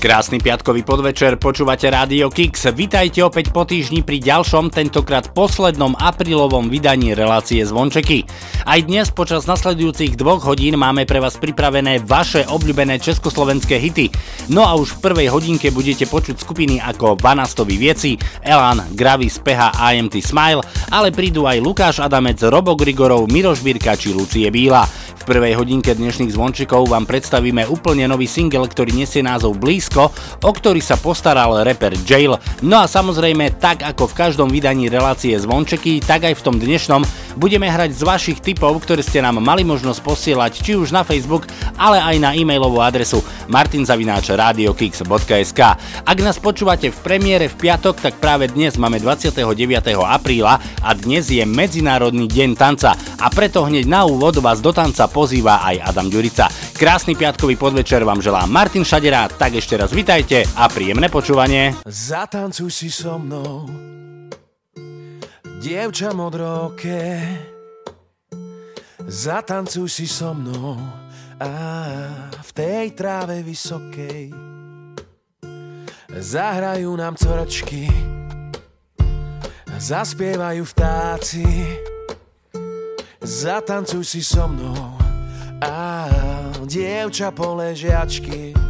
Krásny piatkový podvečer, počúvate Rádio Kix. Vítajte opäť po týždni pri ďalšom, tentokrát poslednom aprílovom vydaní relácie Zvončeky. Aj dnes počas nasledujúcich dvoch hodín máme pre vás pripravené vaše obľúbené československé hity. No a už v prvej hodinke budete počuť skupiny ako Vanastovi Vieci, Elan, Gravis, Peha, IMT Smile, ale prídu aj Lukáš Adamec, Robo Grigorov, Miroš Birka či Lucie Bíla. V prvej hodinke dnešných zvončekov vám predstavíme úplne nový single, ktorý nesie názov Blízko, o ktorý sa postaral rapper Jail. No a samozrejme, tak ako v každom vydaní relácie zvončeky, tak aj v tom dnešnom budeme hrať z vašich tipov, ktoré ste nám mali možnosť posielať či už na Facebook, ale aj na e-mailovú adresu martinzavináčradiokix.sk. Ak nás počúvate v premiére v piatok, tak práve dnes máme 29. apríla a dnes je Medzinárodný deň tanca a preto hneď na úvod vás do tanca pozýva aj Adam Ďurica. Krásny piatkový podvečer vám želá Martin Šadera, tak ešte raz vitajte a príjemné počúvanie. Zatancuj si so mnou Dievča modroké. Zatancuj si so mnou a v tej tráve vysokej Zahrajú nám coračky Zaspievajú vtáci. Zatancuj si so mnou a dievča poležiačky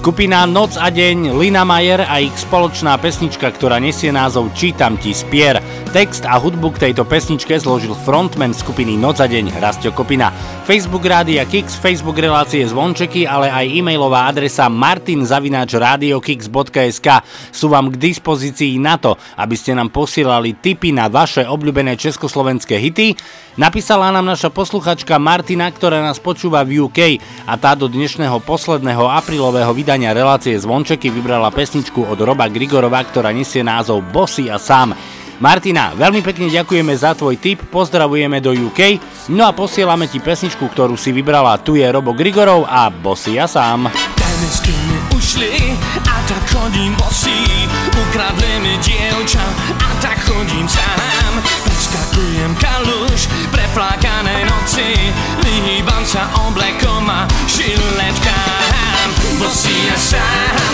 Skupina Noc a deň, Lina Majer a ich spoločná pesnička, ktorá nesie názov Čítam ti spier. Text a hudbu k tejto pesničke zložil frontman skupiny Noc a deň Rastio Kopina. Facebook Rádia Kix, Facebook relácie Zvončeky, ale aj e-mailová adresa martinzavináčradiokix.sk sú vám k dispozícii na to, aby ste nám posielali tipy na vaše obľúbené československé hity. Napísala nám naša posluchačka Martina, ktorá nás počúva v UK a tá do dnešného posledného aprílového vydania relácie Zvončeky vybrala pesničku od Roba Grigorova, ktorá nesie názov Bossy a sám. Martina, veľmi pekne ďakujeme za tvoj tip, pozdravujeme do UK, no a posielame ti pesničku, ktorú si vybrala. Tu je Robo Grigorov a Bossy a sám. Ušli a tak chodím bosý Ukradli mi dievča a tak chodím sám Preskakujem kaluž preflákanej noci Vyhýbam sa oblekom a šilečkám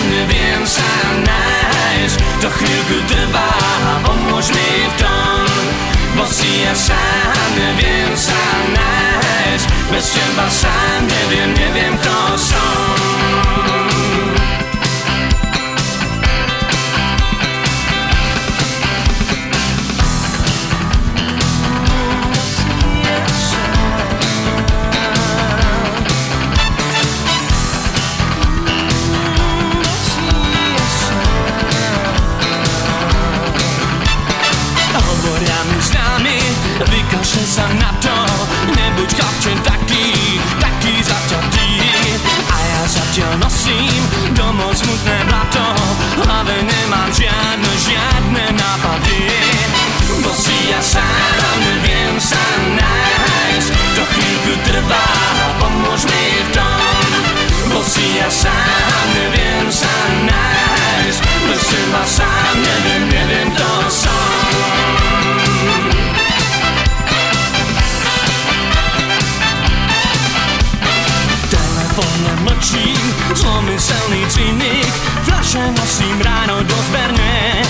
Neviem sa nájsť. To chvíľku trvá, pomôž mi v tom. Bosý a sám neviem sa nájsť. Bez teba sám neviem, neviem kto som vykašle sa na to Nebuď chlapčen taký, taký zaťatý A ja zatiaľ nosím domov smutné blato hlave nemám žiadne, žiadne nápady. Bosý ja sám neviem sa nájsť To chvíľku trvá, pomôž mi v tom. Bosý ja sám neviem sa nájsť Bez teba sám neviem, neviem kto som Zlomyselný cynik Fľaše nosím ráno dozberne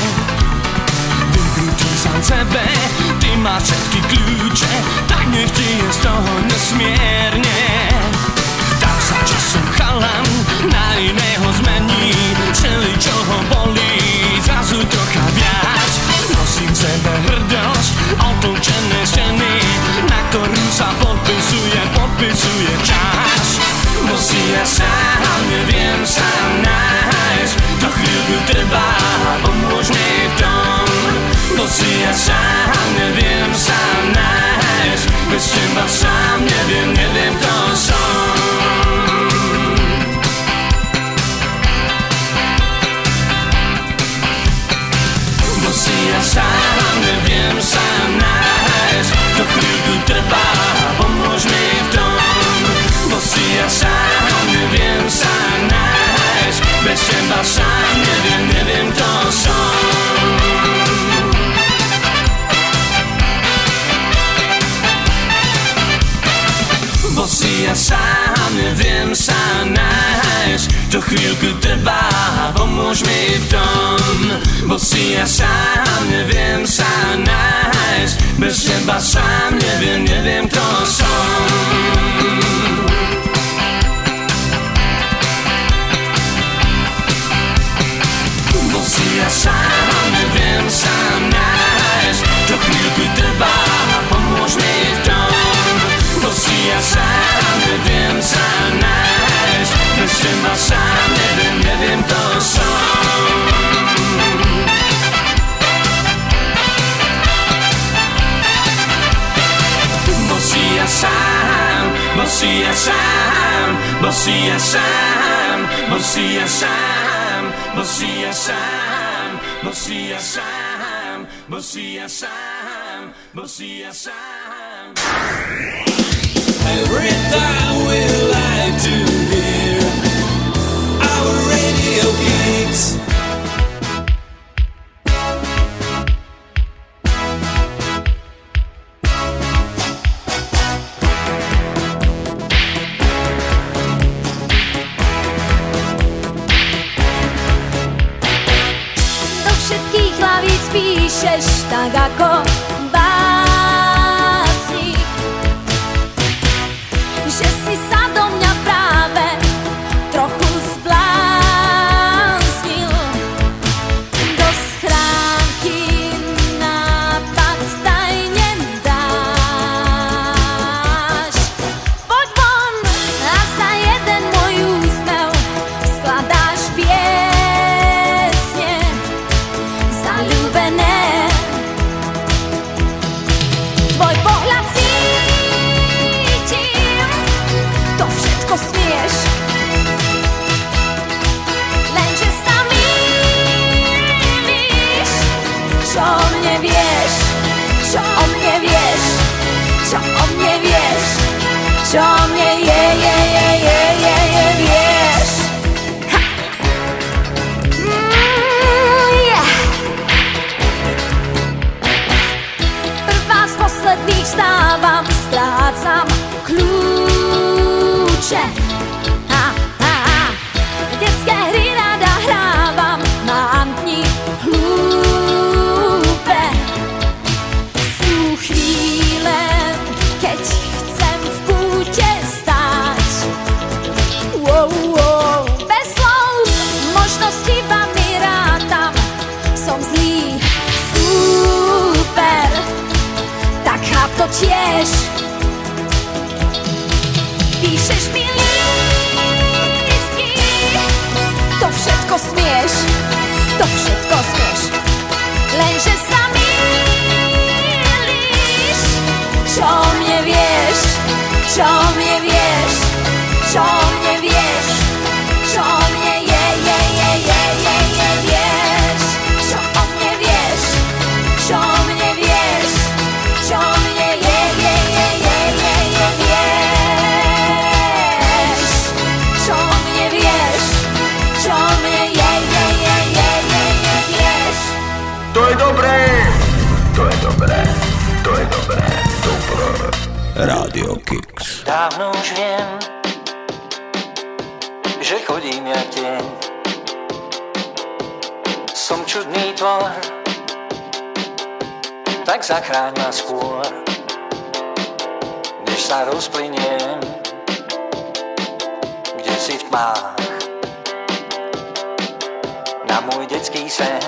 Vykrútim sám sebe Ty máš všetky kľúče Tak nech ti je z toho nesmierne. Tak sa časom chalan Na iného zmení Celý čo ho bolí Zrazu trocha viac. Nosím sebe hrdosť Otlčené steny Na ktorú Musí ja sám neviem sa nájsť To chvíľku trvá Pomôž mi v tom Musí ja sám neviem sa nájsť Bez teba sám neviem, neviem kto som Musí ja sám neviem ja sám neviem sa nájsť. To chvíľku trvá, pomôž mi v tom Bosý ja sám neviem sa nájsť. Bez teba sám neviem, neviem kto som Düşün sen neden evim kalsam Bossy Sam, Bossy Sam, Bossy Sam, Bossy Sam, Bossy Sam, Bossy Sam, Bossy Sam, Sam. Every time we like to všetkých hlavíc píšeš tak ako tak zachráň ma skôr, než sa rozplyniem, kde si v tmách. Na môj detský sen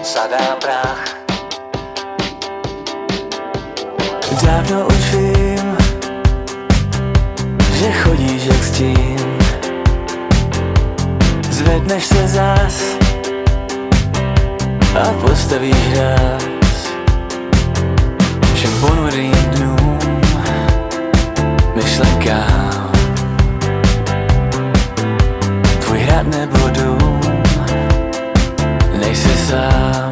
sadá prach. Dávno už vím, že chodíš jak s tím, zvedneš se zas, a postaví hráz. Všem ponurým dnům myšlenkám tvůj hrad nebo dům nejsi sám.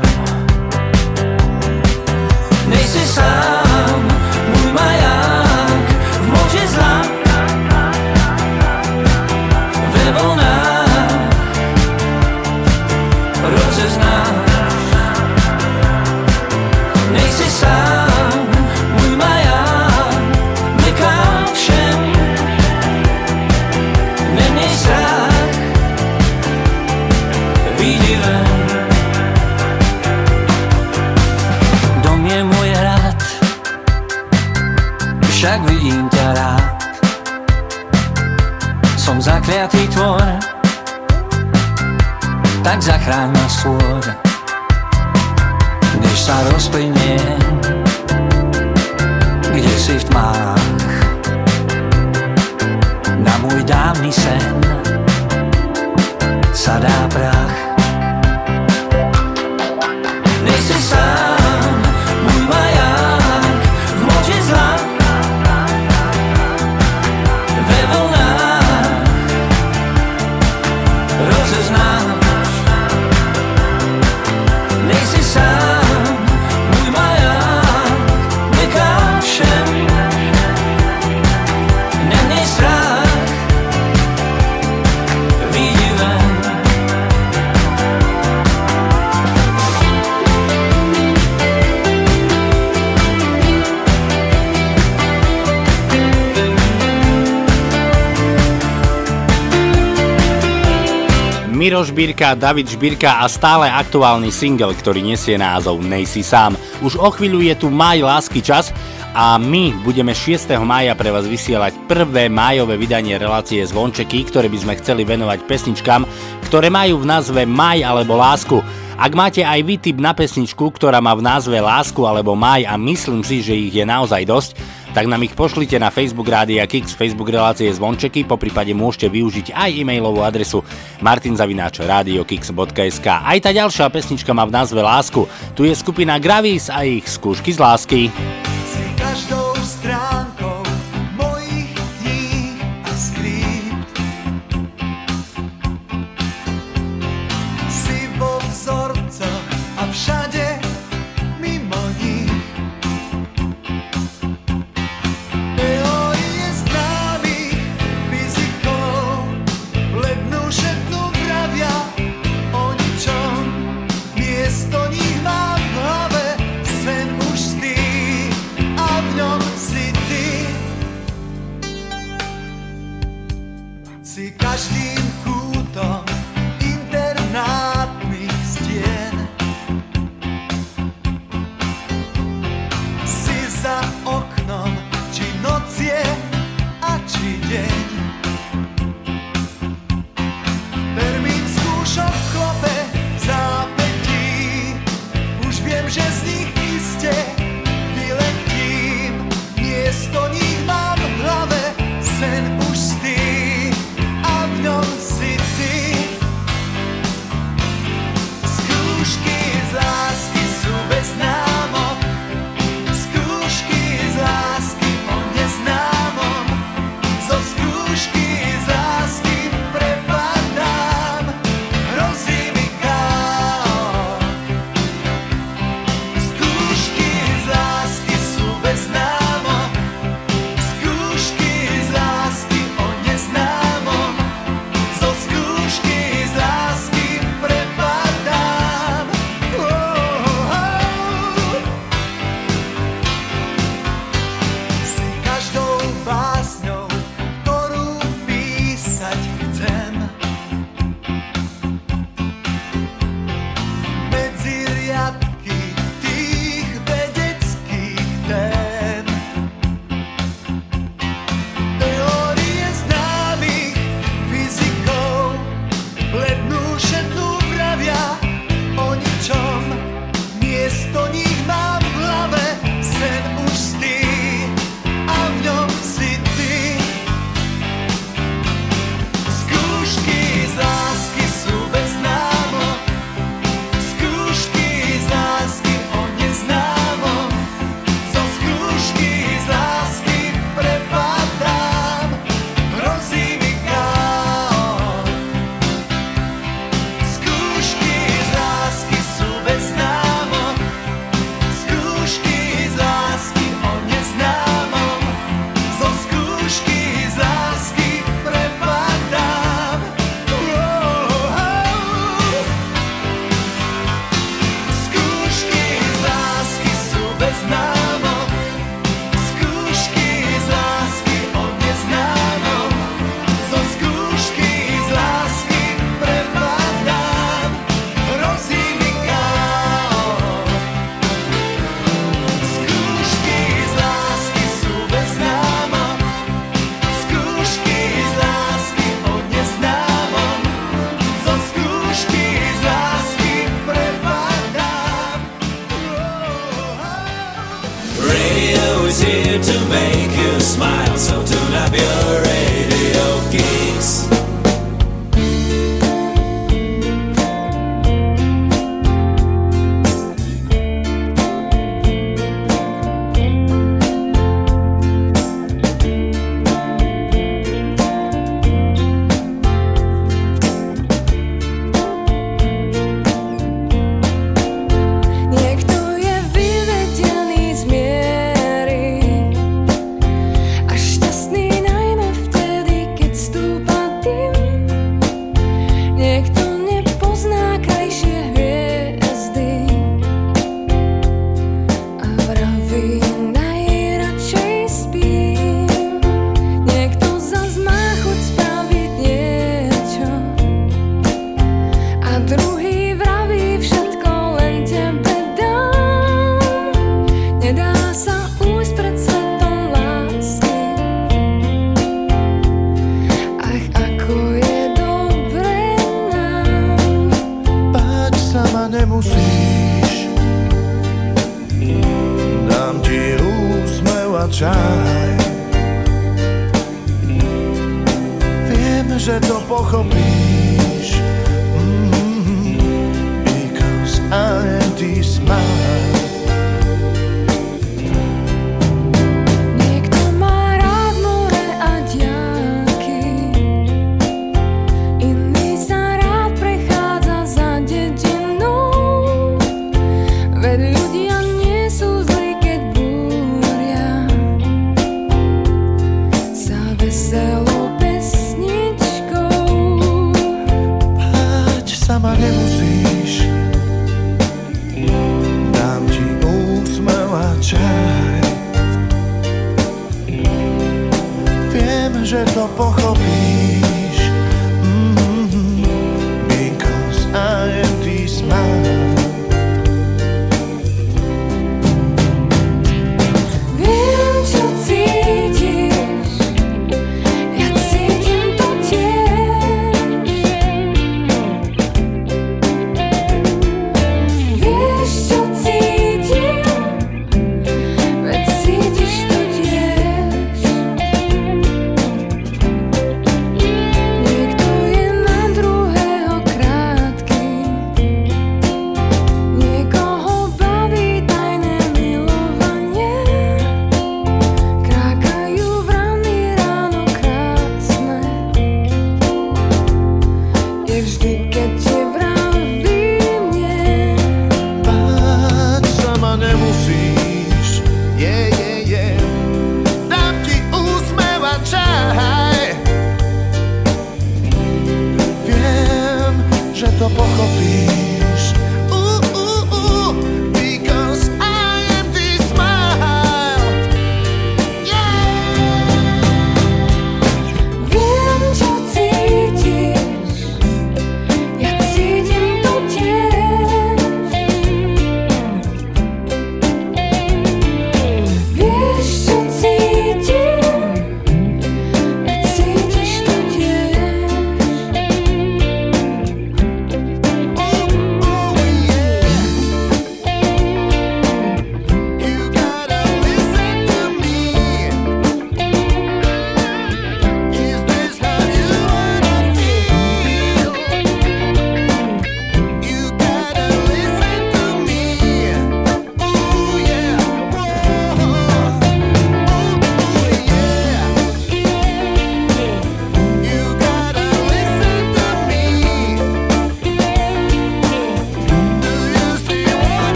Žbírka, David Žbírka a stále aktuálny single, ktorý nesie názov Nejsi sám. Už o chvíľu je tu maj lásky čas a my budeme 6. mája pre vás vysielať prvé májové vydanie relácie Zvončeky, ktoré by sme chceli venovať pesničkám, ktoré majú v názve Maj alebo Lásku. Ak máte aj vy tip na pesničku, ktorá má v názve Lásku alebo Maj a myslím si, že ich je naozaj dosť, tak nám ich pošlite na Facebook Rádia Kix, Facebook relácie Zvončeky, po prípade môžete využiť aj e-mailovú adresu martinzavináč.radiokix.sk Aj tá ďalšia pesnička má v názve Lásku. Tu je skupina Gravis a ich skúšky z lásky.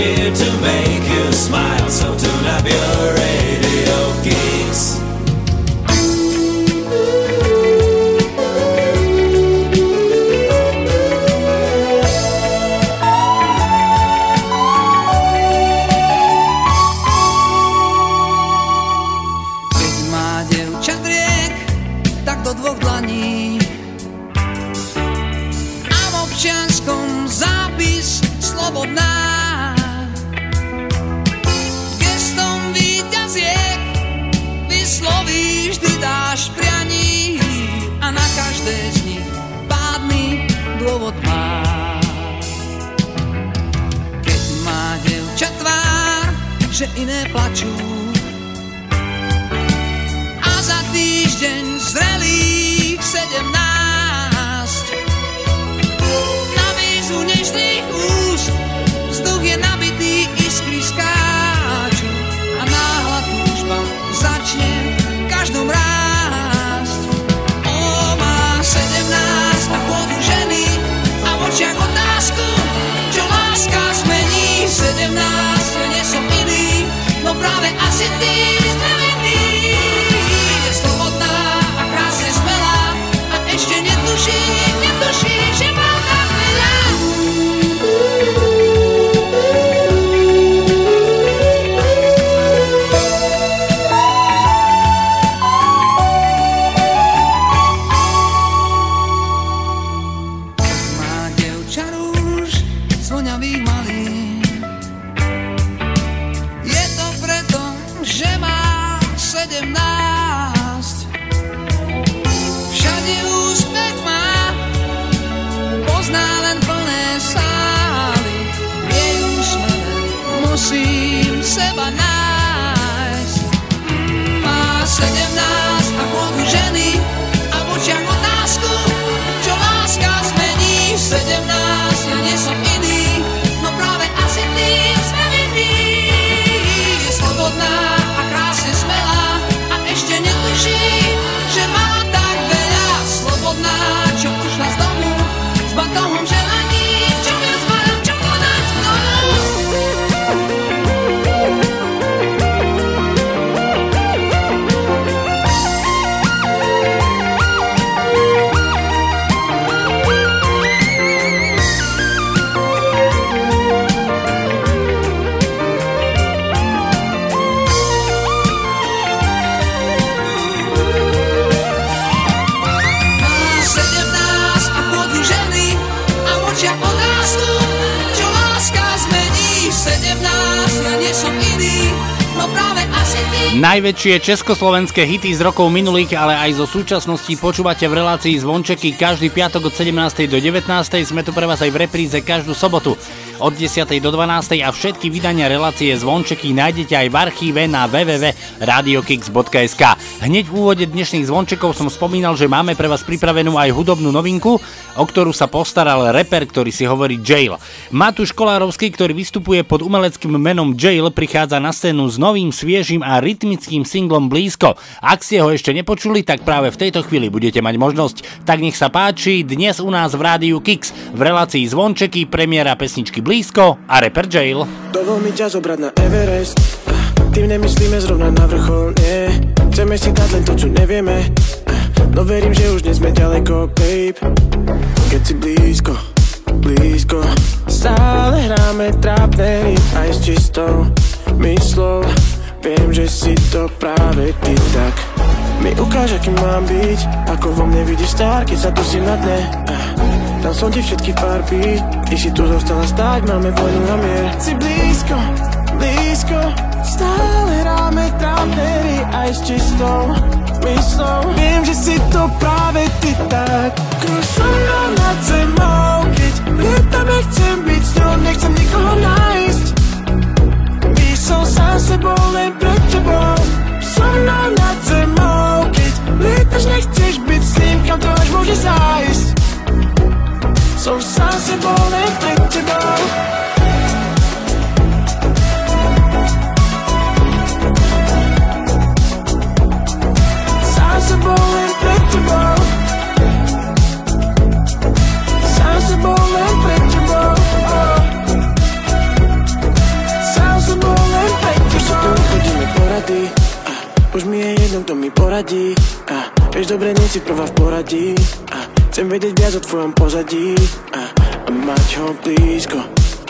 here to make you smile. So že iné plačú should think Najväčšie československé hity z rokov minulých, ale aj zo súčasnosti počúvate v relácii Zvončeky každý piatok od 17. do 19. Sme tu pre vás aj v repríze každú sobotu od 10. do 12. a všetky vydania relácie Zvončeky nájdete aj v archíve na www.radiokix.sk. Hneď v úvode dnešných Zvončekov som spomínal, že máme pre vás pripravenú aj hudobnú novinku, o ktorú sa postaral reper, ktorý si hovorí Jail. Matúš Kolárovský, ktorý vystupuje pod umeleckým menom Jail, prichádza na scénu s novým, sviežým a rytmickým singlom Blízko. Ak ste ho ešte nepočuli, tak práve v tejto chvíli budete mať možnosť. Tak nech sa páči, dnes u nás v rádiu Kix v relácii Zvončeky premiéra pesničky Blízko a reper Jail. Dovol mi ťa zobrať na Everest. Ah, Tým nemyslíme zrovna na vrchol, nie. Chceme si dať len to, čo nevieme. Ah, No verím, že už nie sme ďaleko, babe. Keď si blízko, blízko Stále hráme trápne aj s čistou myslou Viem, že si to práve ty. Tak Mi ukáž, aký mám byť Ako vo mne vidíš star, keď sa si na dne. Ah, Dal som ti všetky farby. Ty si tu zostala stáť, máme vojnu a mier. Si blízko, blízko Stále hráme trápne hry aj s čistou myslou. Viem, že si to práve ty tak. Mnou nad zemou Keď lietame, chcem byť s ňou Nechcem nikoho nájsť. By som sám sebou len pred tebou. So mnou nad zemou Keď lietaš, nechceš byť s ním Kam to až môže zájsť som sám sebou len pred tebou Sám Už mi je jedno, kto mi poradí. Ah, Vieš dobre, nie si prvá v poradí. Ah, Chcem vedieť viac o tvojom pozadí. A, a mať ho blízko,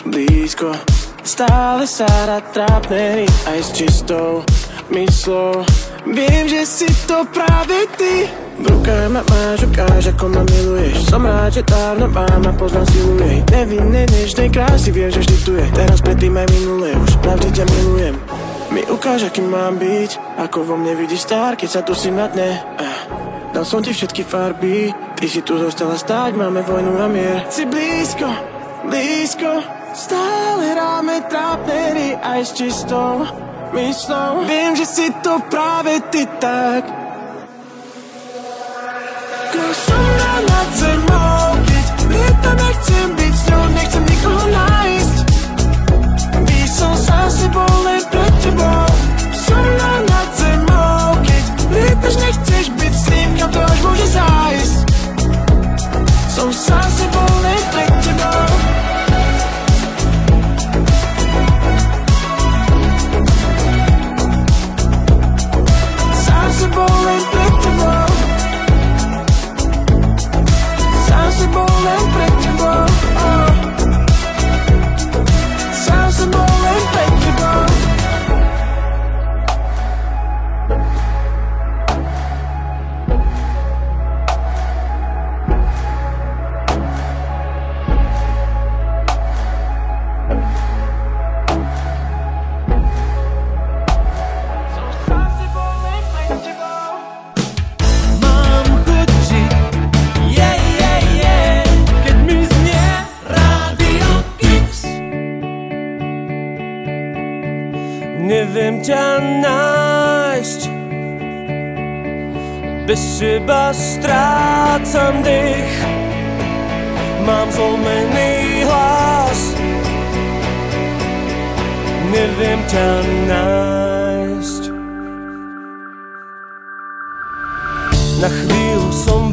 blízko Stále sa rád trápne hry aj s čistou myslou. Viem, že si to práve ty. V rukách ma máš, ukáž ako ma miluješ. Som rád, že dávno mám a poznám silu jej. Nevinné dnešnej krásy, viem, že vždy tu je. Teraz predtým aj minulé, už navždy ťa milujem. Mi ukáž, aký mám byť. Ako vo mne vidíš star, keď sa tu si na dne. Ah. Dal som ti všetky farby. Ty si tu zostala stáť, máme vojnu a mier. Si blízko, blízko Stále hráme trápne hry aj s čistou myslou. Viem, že si to práve ty tak. Mnou nad zemou Keď lietame, chcem byť s ňou Nechcem nikoho nájsť. By som sám sebou len pred tebou. Mnou nad zemou Keď lietaš, nechceš byť s ním Kam to až môže zájsť. Som sám sebou ciemność Bez szyba stracam dych Mam złomany głos Nie wiem ciemność Na chwilę są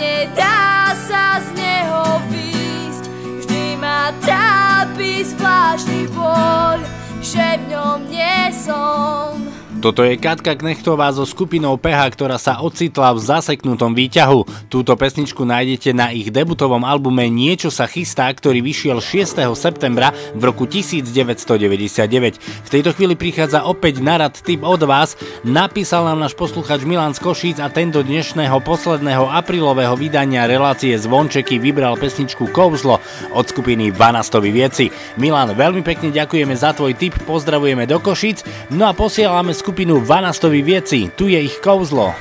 nedá sa z neho výjsť, vždy ma trápi zvláštny bol, že v ňom nie som. Toto je Katka Knechtová so skupinou PH, ktorá sa ocitla v zaseknutom výťahu. Túto pesničku nájdete na ich debutovom albume Niečo sa chystá, ktorý vyšiel 6. septembra v roku 1999. V tejto chvíli prichádza opäť narad tip od vás. Napísal nám náš posluchač Milan Košíc a tento dnešného posledného aprílového vydania relácie Zvončeky vybral pesničku Kouzlo od skupiny Vanastovi Vieci. Milan, veľmi pekne ďakujeme za tvoj tip, pozdravujeme do Košíc, no a posielame skupinu Vanastovi Vieci, tu je ich kouzlo.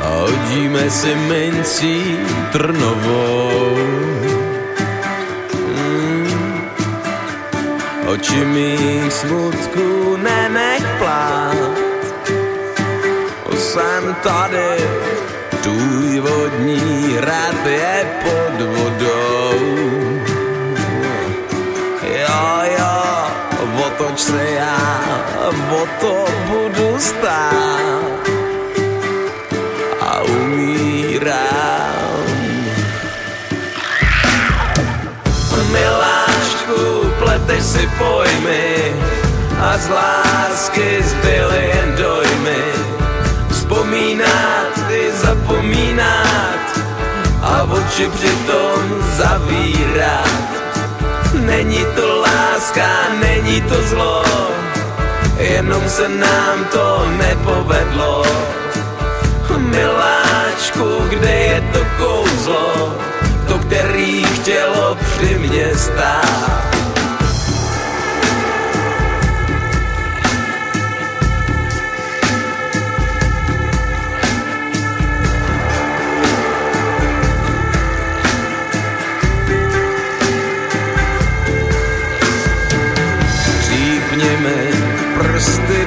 A hodíme si mincí trnovou. Mm. Oči mých smutku nenech plát. Jsem tady, tvůj vodní hrad je pod vodou. Jo, jo, otoč se já, o to budu stát a umírám. Miláčku, pleteš si pojmy a z lásky zbyly jen dojmy. Vzpomínat i zapomínat a oči přitom zavírat. Není to láska, není to zlo, jenom se nám to nepovedlo. Miláčku, kde je to kouzlo, to, který chtělo při mě stát.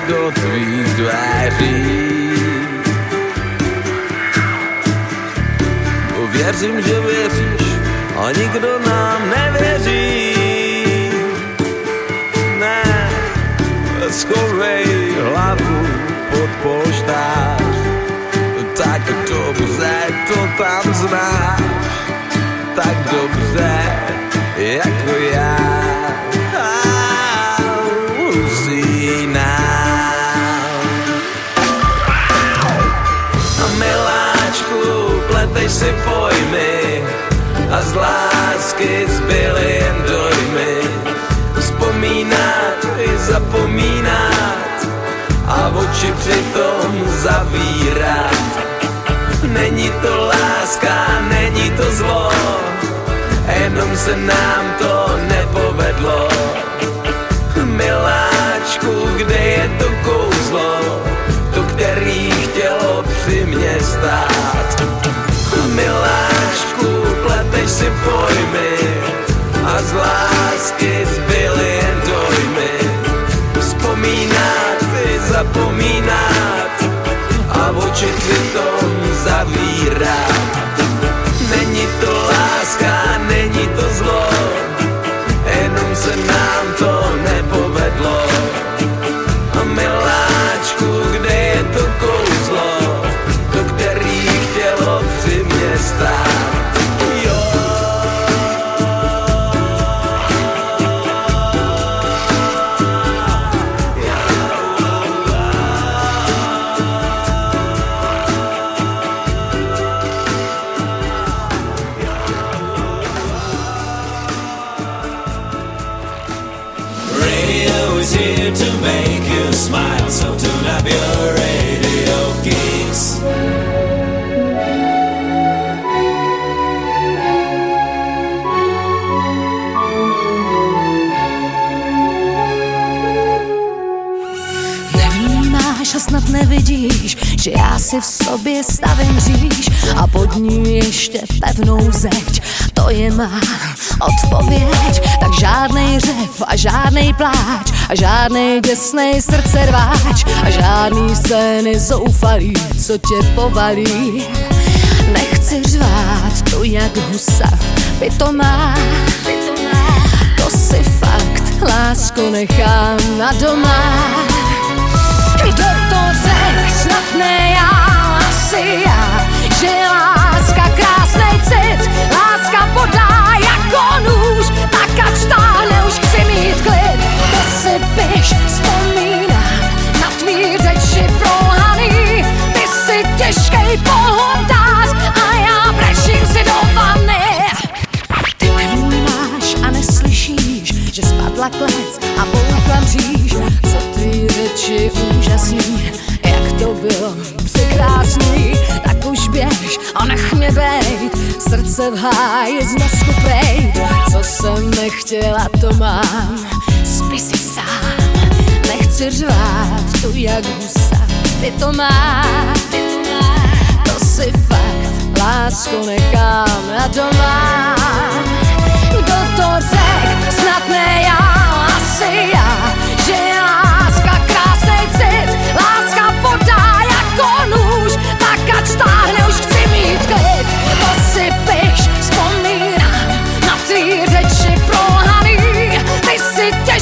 Do tvých dveří. Věřím, že věříš a nikdo nám nevěří. Ne, schovej hlavu pod polštář, tak dobře to tam znáš, tak dobře jako si pojmy a z lásky zbyly jen dojmy. Vzpomínat i zapomínat a oči přitom zavírat. Není to láska, není to zlo, jenom se nám to nepovedlo. Miláčku, kde je to kouzlo, to, který chtělo při mě stát. Miláčku, pleteš si pojmy a z lásky zbyly jen dojmy. Vzpomínat i zapomínat a oči přitom zavírat. Není to láska, při ještě pevnou zeď. To je má odpověď, tak žádnej řev a žádnej pláč a žádnej děsnej srdce rváč a žádný scény zoufalý, co tě povalí. Nechci řvát to jak husa, pitomá, lásku nechám na doma. Kdo to řek, snad ne já, asi já, že láska krásnej cit, láska podá jako nůž, tak ač táhne, už chci mít klid. To si piš, vzpomínám na tvý řeči prohaný, ty si těžkej pohodář a já brečím si do vany. Ty nevnímáš a neslyšíš, že spadla klec a bouchla mříž. Co tvý řeči úžasný, jak to bylo překrásný, běž a nech mě bejt, srdce v háji z mozku pejt. Co jsem nechtěla, to mám, spí si sám, nechci řvát tu jak husa, ty to máš, to si fakt, lásku nechám na doma. Kdo to řek, snad ne já, asi já, že je láska krásnej cit, láska podá jako nůž, stáhne, už chci mít klid. Piš, vzpomínám na tvý řeči prohaný, ty si těžkej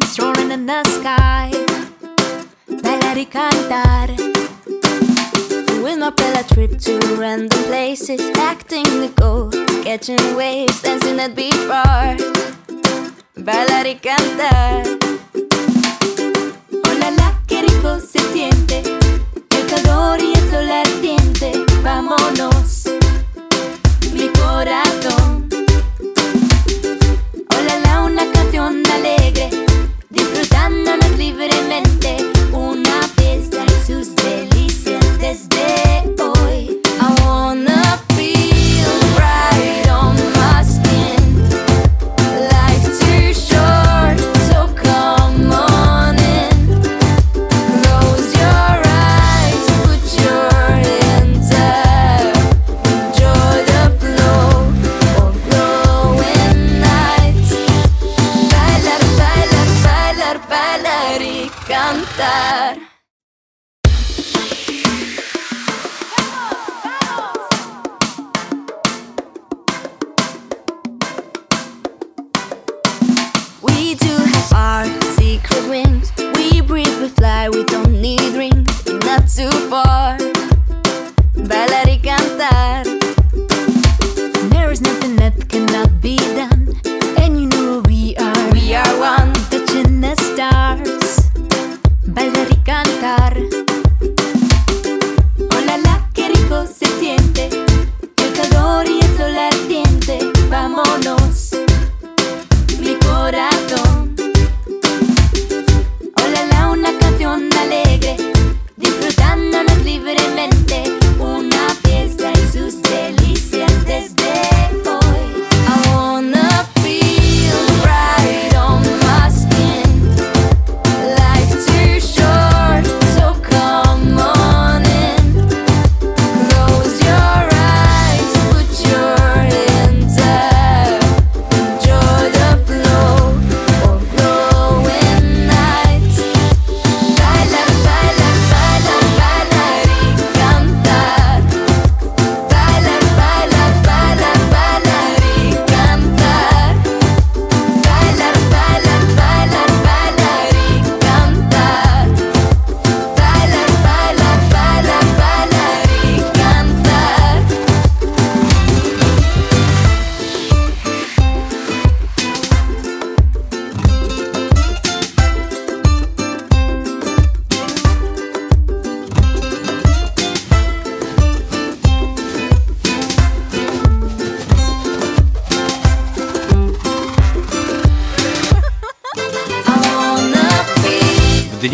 strolling in the sky. Bella di cantar. With my Bella trip to random places, acting the go, catching waves, dancing at beach bar. Bella di cantar. Hola, la, qué rico se siente. El calor y el sol ardiente. Vámonos, mi corazón. Hola, la, una canción alegre personas libremente.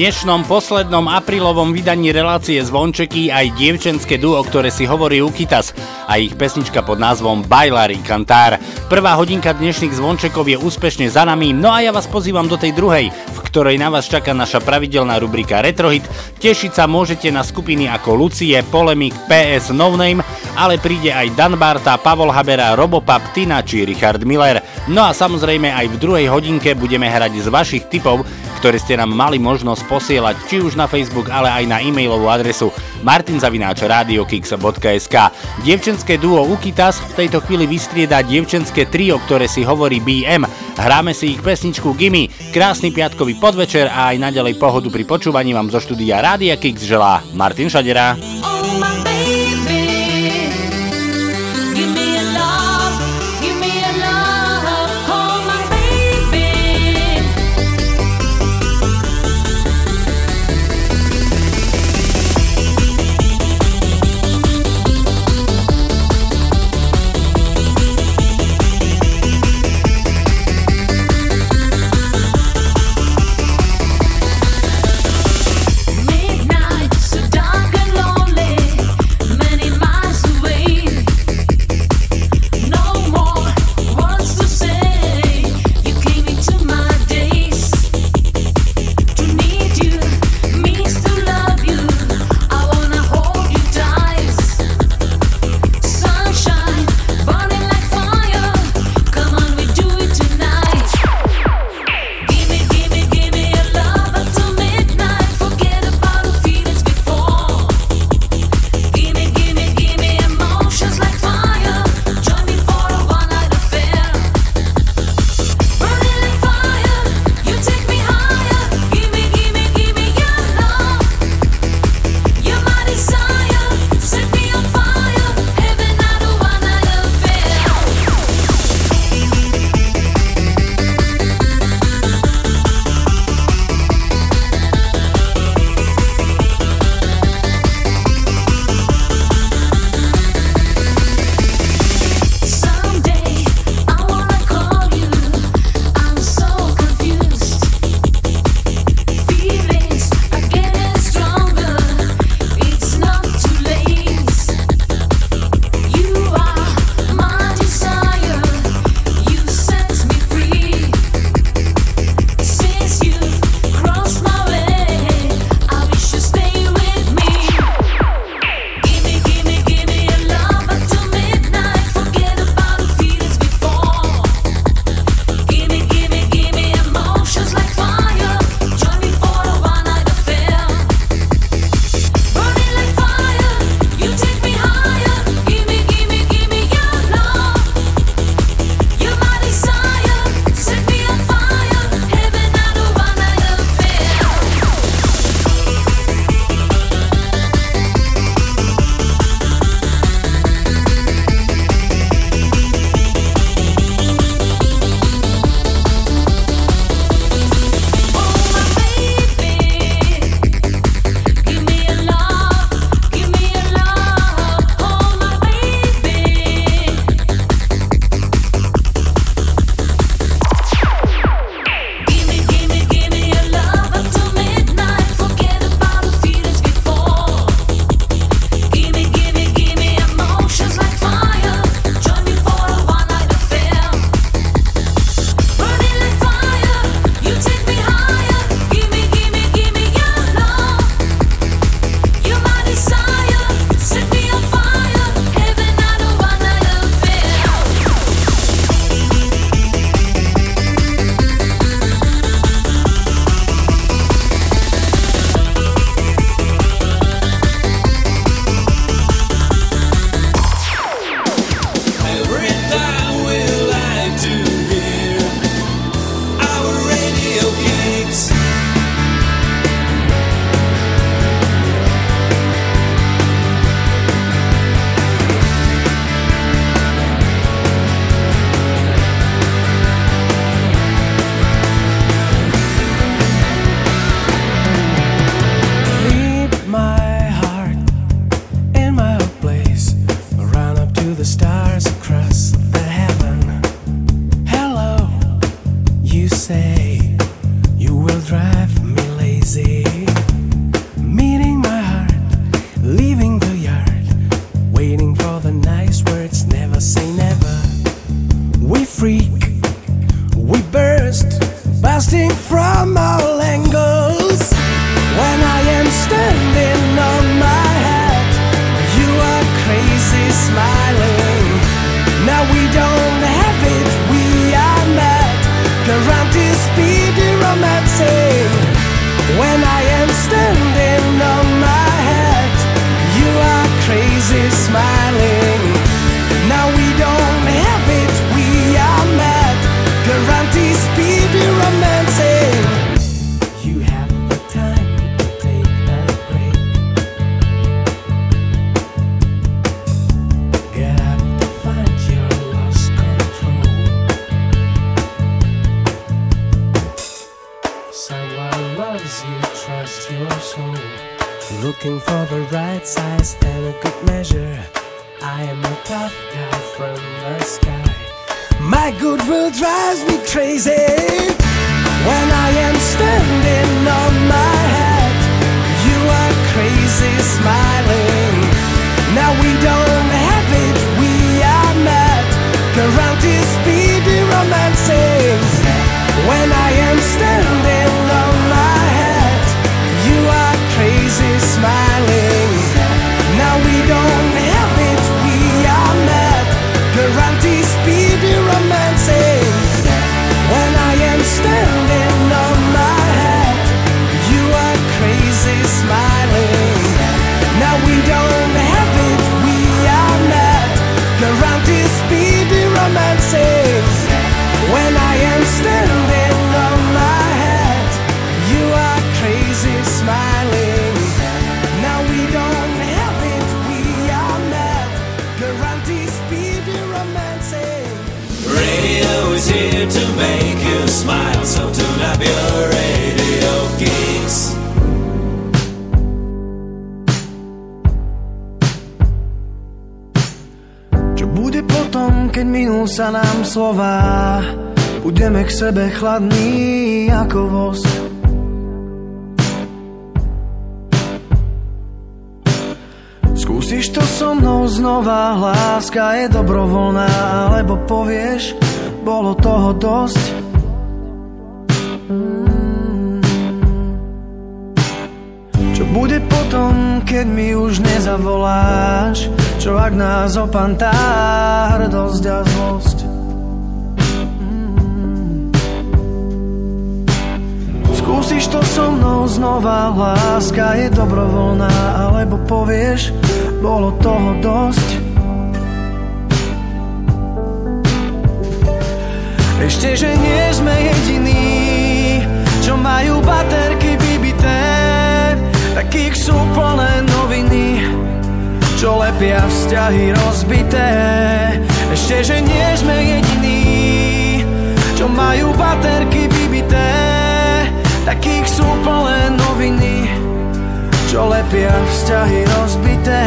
Dnešnom poslednom aprílovom vydaní relácie Zvončeky aj dievčenské duo, ktoré si hovorí Ukitas a ich pesnička pod názvom Bailar y Cantar. Prvá hodinka dnešných zvončekov je úspešne za nami, no a ja vás pozývam do tej druhej, v ktorej na vás čaká naša pravidelná rubrika Retrohit. Tešiť sa môžete na skupiny ako Lucie, Polemik, PS, No Name, ale príde aj Dan Barta, Pavol Habera, Robopap, Tina či Richard Miller. No a samozrejme aj v druhej hodinke budeme hrať z vašich typov, ktoré ste nám mali možnosť posielať či už na Facebook, ale aj na e-mailovú adresu martinzavináčradiokix.sk Dievčenské duo Ukitas v tejto chvíli vystrieda dievčenské trio, ktoré si hovorí BM. Hráme si ich pesničku Gimme. Krásny piatkový podvečer a aj naďalej pohodu pri počúvaní vám zo štúdia Rádia Kix želá Martin Šadera. Oh chladní ako vosk. Skúsiš to so mnou znova, láska je dobrovoľná, alebo povieš, bolo toho dosť. Mm. Čo bude potom, keď mi už nezavoláš? Čo ak nás opantá hrdosť a láska je dobrovoľná, alebo povieš, bolo toho dosť. Ešte, že nie sme jediní, čo majú baterky vybité, takých sú plné noviny, čo lepia vzťahy rozbité. Ešte, že nie sme jediní, čo majú baterky vybité, takých sú plné noviny, čo lepia vzťahy rozbité.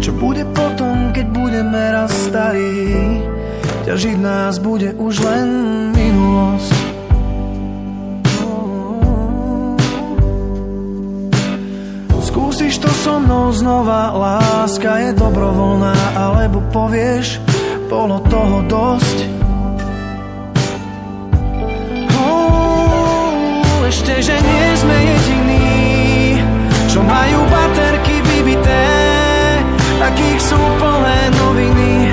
Čo bude potom, keď budeme raz starí? Ťažiť nás bude už len minulosť. Skúsiš to so mnou znova, láska je dobrovoľná, alebo povieš, bolo toho dosť. Že nie sme jediní, čo majú baterky vybité, takých sú plné noviny,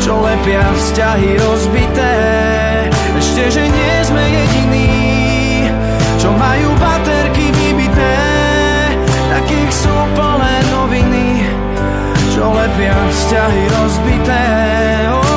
čo lepia vzťahy rozbité. Ešte, že nie sme jediní, čo majú baterky vybité, takých sú plné noviny, čo lepia vzťahy rozbité. Oh.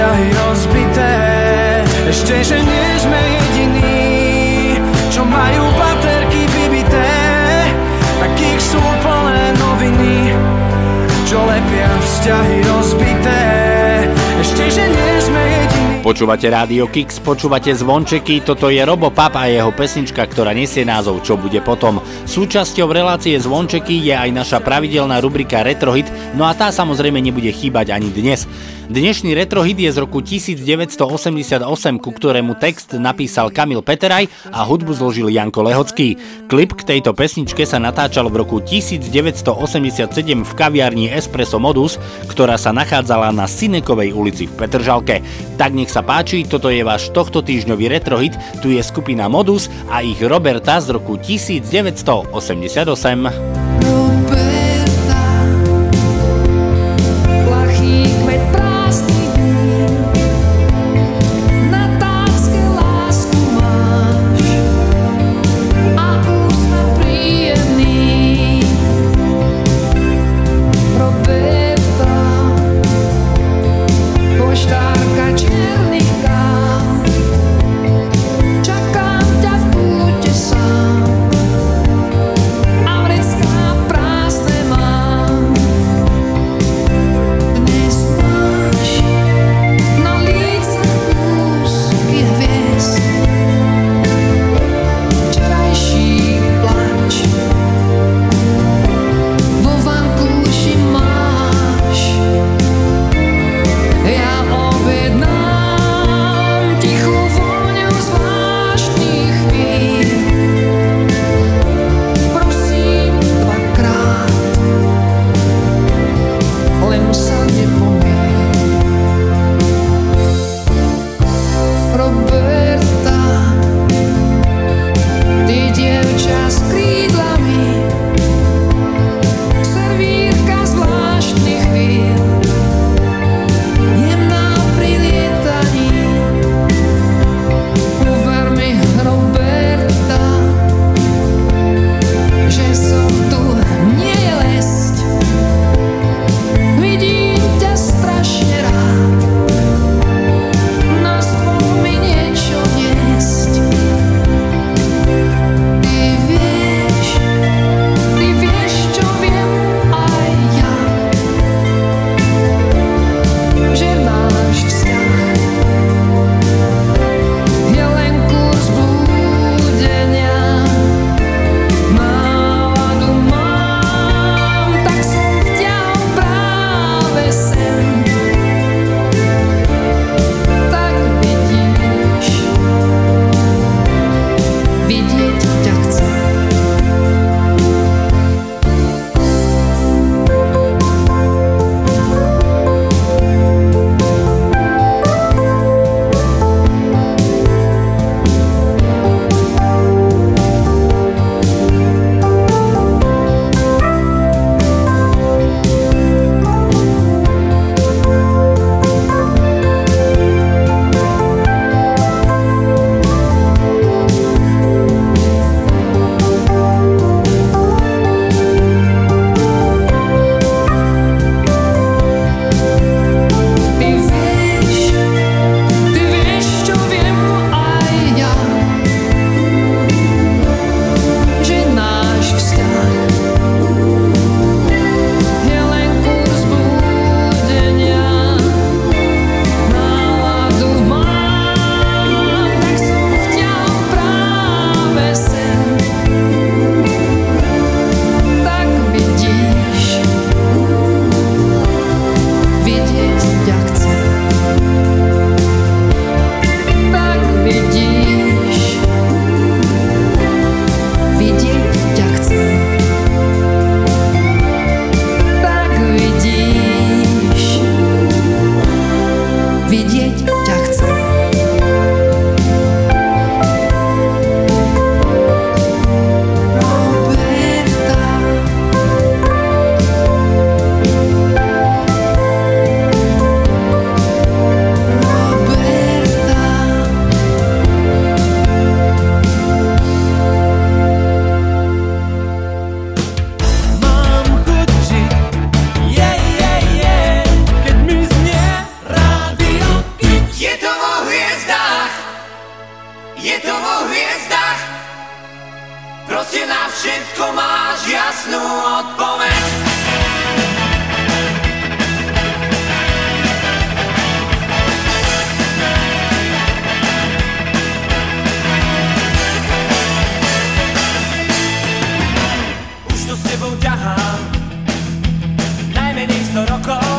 Vzťahy rozbité. Ešte, že nie sme jediní, čo majú baterky vybité, takých sú plné noviny, čo lepia vzťahy rozbité. Počúvate Rádio Kix, počúvate zvončeky, toto je Robo Pap a jeho pesnička, ktorá nesie názov Čo bude potom. Súčasťou relácie zvončeky je aj naša pravidelná rubrika Retrohit, no a tá samozrejme nebude chýbať ani dnes. Dnešný retrohit je z roku 1988, ku ktorému text napísal Kamil Peteraj a hudbu zložil Janko Lehocký. Klip k tejto pesničke sa natáčal v roku 1987 v kaviarni Espresso Modus, ktorá sa nachádzala na Sinekovej ulici v Petržalke. Tak nech sa sa páči, toto je váš tohto týždňový retrohit, tu je skupina Modus a ich Roberta z roku 1988. ťahám. Najmenej 100 rokov.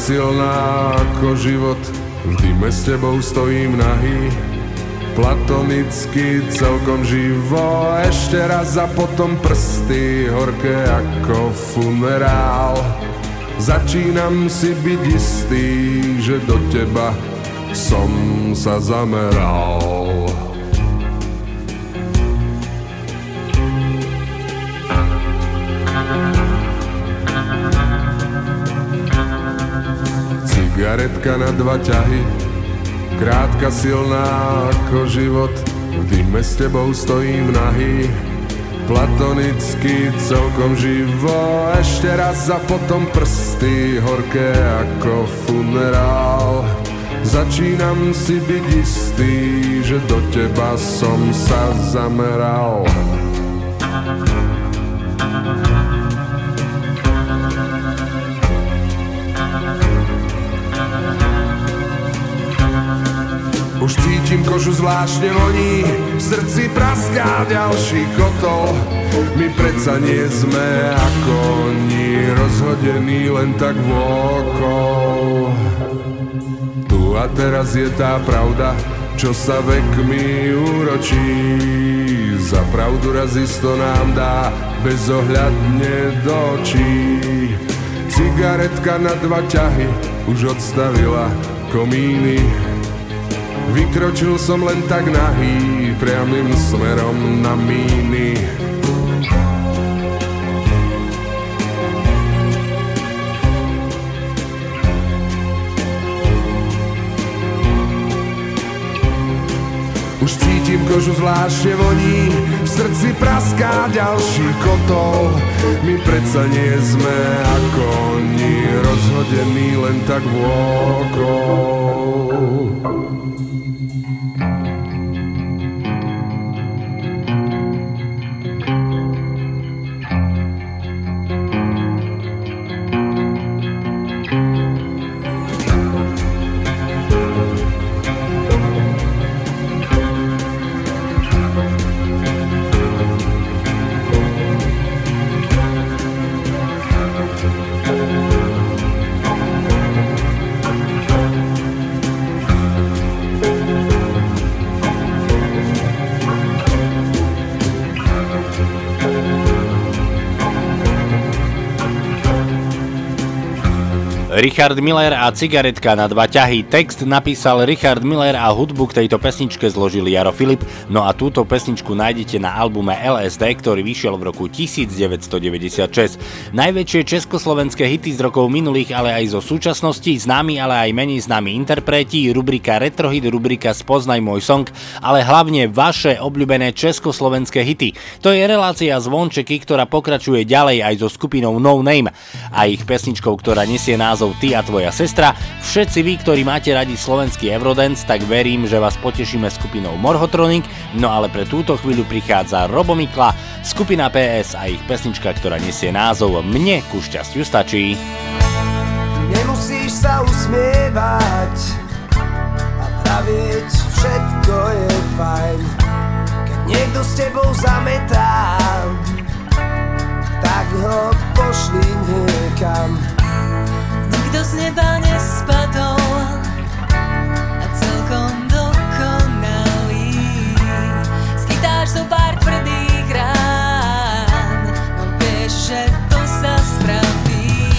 Silná ako život. V dime s tebou stojím nahý. Platonicky celkom živo. Ešte raz a potom prsty Horké ako funerál Začínam si byť istý Že do teba som sa zameral Cigaretka na dva ťahy. Krátka, silná ako život. V dime s tebou stojím nahý. Platonicky celkom živo. Ešte raz a potom prsty Horké ako funerál Začínam si byť istý Že do teba som sa zameral cítim kožu zvláštne voní, v srdci praská ďalší kotol. My predsa nie sme ako oni, rozhodení len tak vôkol. Tu a teraz je tá pravda, čo sa vekmi úročí. Za pravdu raz isto nám dá bezohľadne do očí. Cigaretka na dva ťahy už odstavila komíny. Vykročil som len tak nahý, priamým smerom na míny. Už cítim kožu zvláštne voní, v srdci praská ďalší kotol. My predsa nie sme ako oni, rozhodení len tak vôkol. Richard Miller a cigaretka na dva ťahy. Text napísal Richard Miller a hudbu k tejto pesničke zložil Jaro Filip. No a túto pesničku nájdete na albume LSD, ktorý vyšiel v roku 1996. Najväčšie československé hity z rokov minulých, ale aj zo súčasnosti, známi, ale aj menej známi interpreti, rubrika Retrohit, rubrika Spoznaj môj song, ale hlavne vaše obľúbené československé hity. To je relácia Zvončeky, ktorá pokračuje ďalej aj so skupinou No Name a ich pesničkou, ktorá nesie názov názov Ty a tvoja sestra. Všetci vy, ktorí máte radi slovenský Eurodance, tak verím, že vás potešíme skupinou Morhotronic, no ale pre túto chvíľu prichádza Robo Mikla, skupina PS a ich pesnička, ktorá nesie názov Mne ku šťastiu stačí. Nemusíš sa usmievať a pravieť, všetko je fajn. Keď niekto s tebou zametá, tak ho pošli niekam nikto z neba nespadol a celkom dokonalý. Schytáš zo pár tvrdých rán, no vieš, že to sa spraví.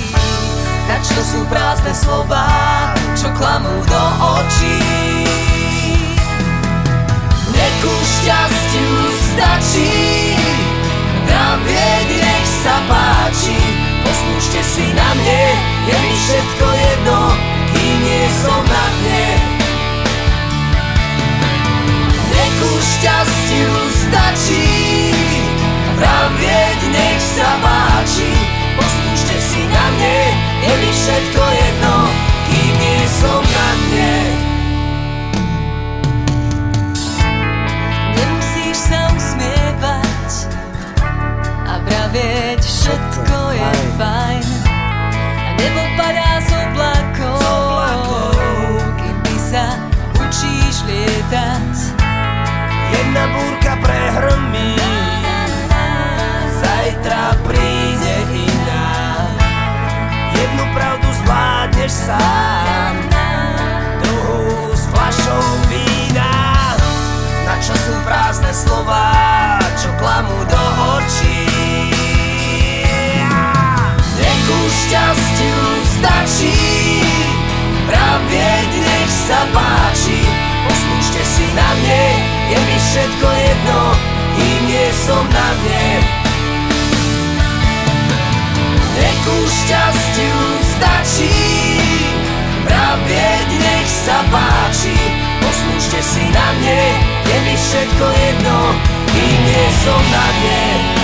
Tač to sú prázdne slova, čo klamú do očí. Neku šťastiu lietať. Jedna búrka prehrmí, zajtra príde iná. Jednu pravdu zvládneš sám, druhú s flašou vína. Na čo sú prázdne slova, čo klamú do očí. Ku šťastiu stačí Pravieť nech sa páči na mne Je mi všetko jedno Kým nie som na dne Neku šťastiu stačí Pravieť nech sa páči. Poslúžte si na mne Je mi všetko jedno Kým nie som na dne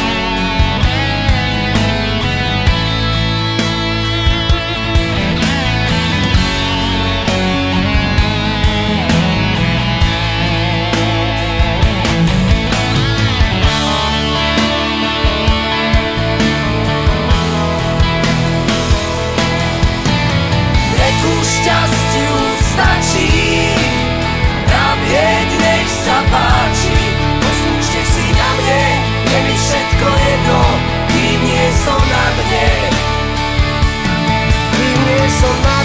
Kým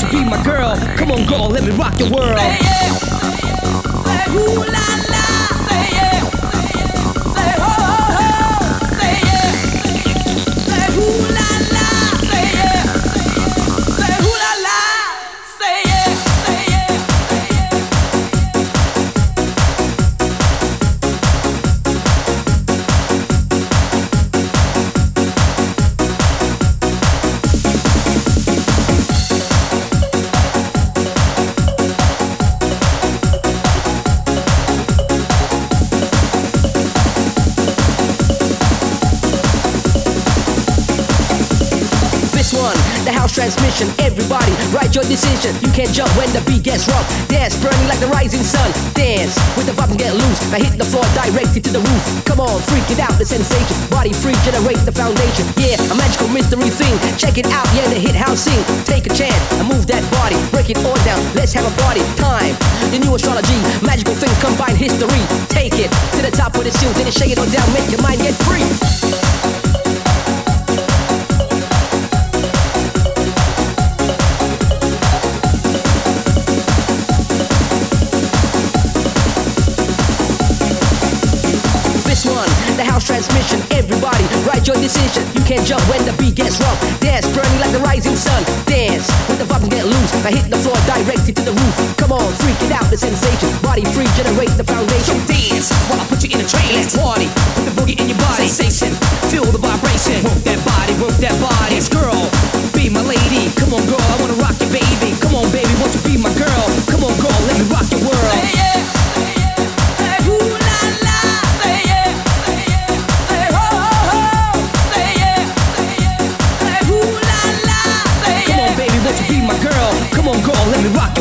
You be my girl? Come on, girl, let me rock your world. Say yeah, ooh la la, Everybody, write your decision. You can't jump when the beat gets rough. Dance, burning like the rising sun. Dance with the vibe and get loose. Now hit the floor directly to the roof. Come on, freak it out, the sensation. Body free, generate the foundation. Yeah, a magical mystery thing. Check it out, yeah, the hit house sing. Take a chance and move that body. Break it all down. Let's have a party. Time. The new astrology, magical thing, combine history. Take it to the top with the seal, then shake it all down, make your mind get free. Your decision. You can't jump when the beat gets rough. Dance, burning like the rising sun. Dance with the vibe get loose. I hit the floor directly to the roof. Come on, freak it out, the sensation. Body free, generate the foundation. So dance while I put you in a trance. Let's party, put the boogie in your body. Sensation, feel the vibration. Work that body, work that body. Yes, girl, be my lady. Come on, girl, I wanna rock you, baby. Come on, baby, won't you be my girl?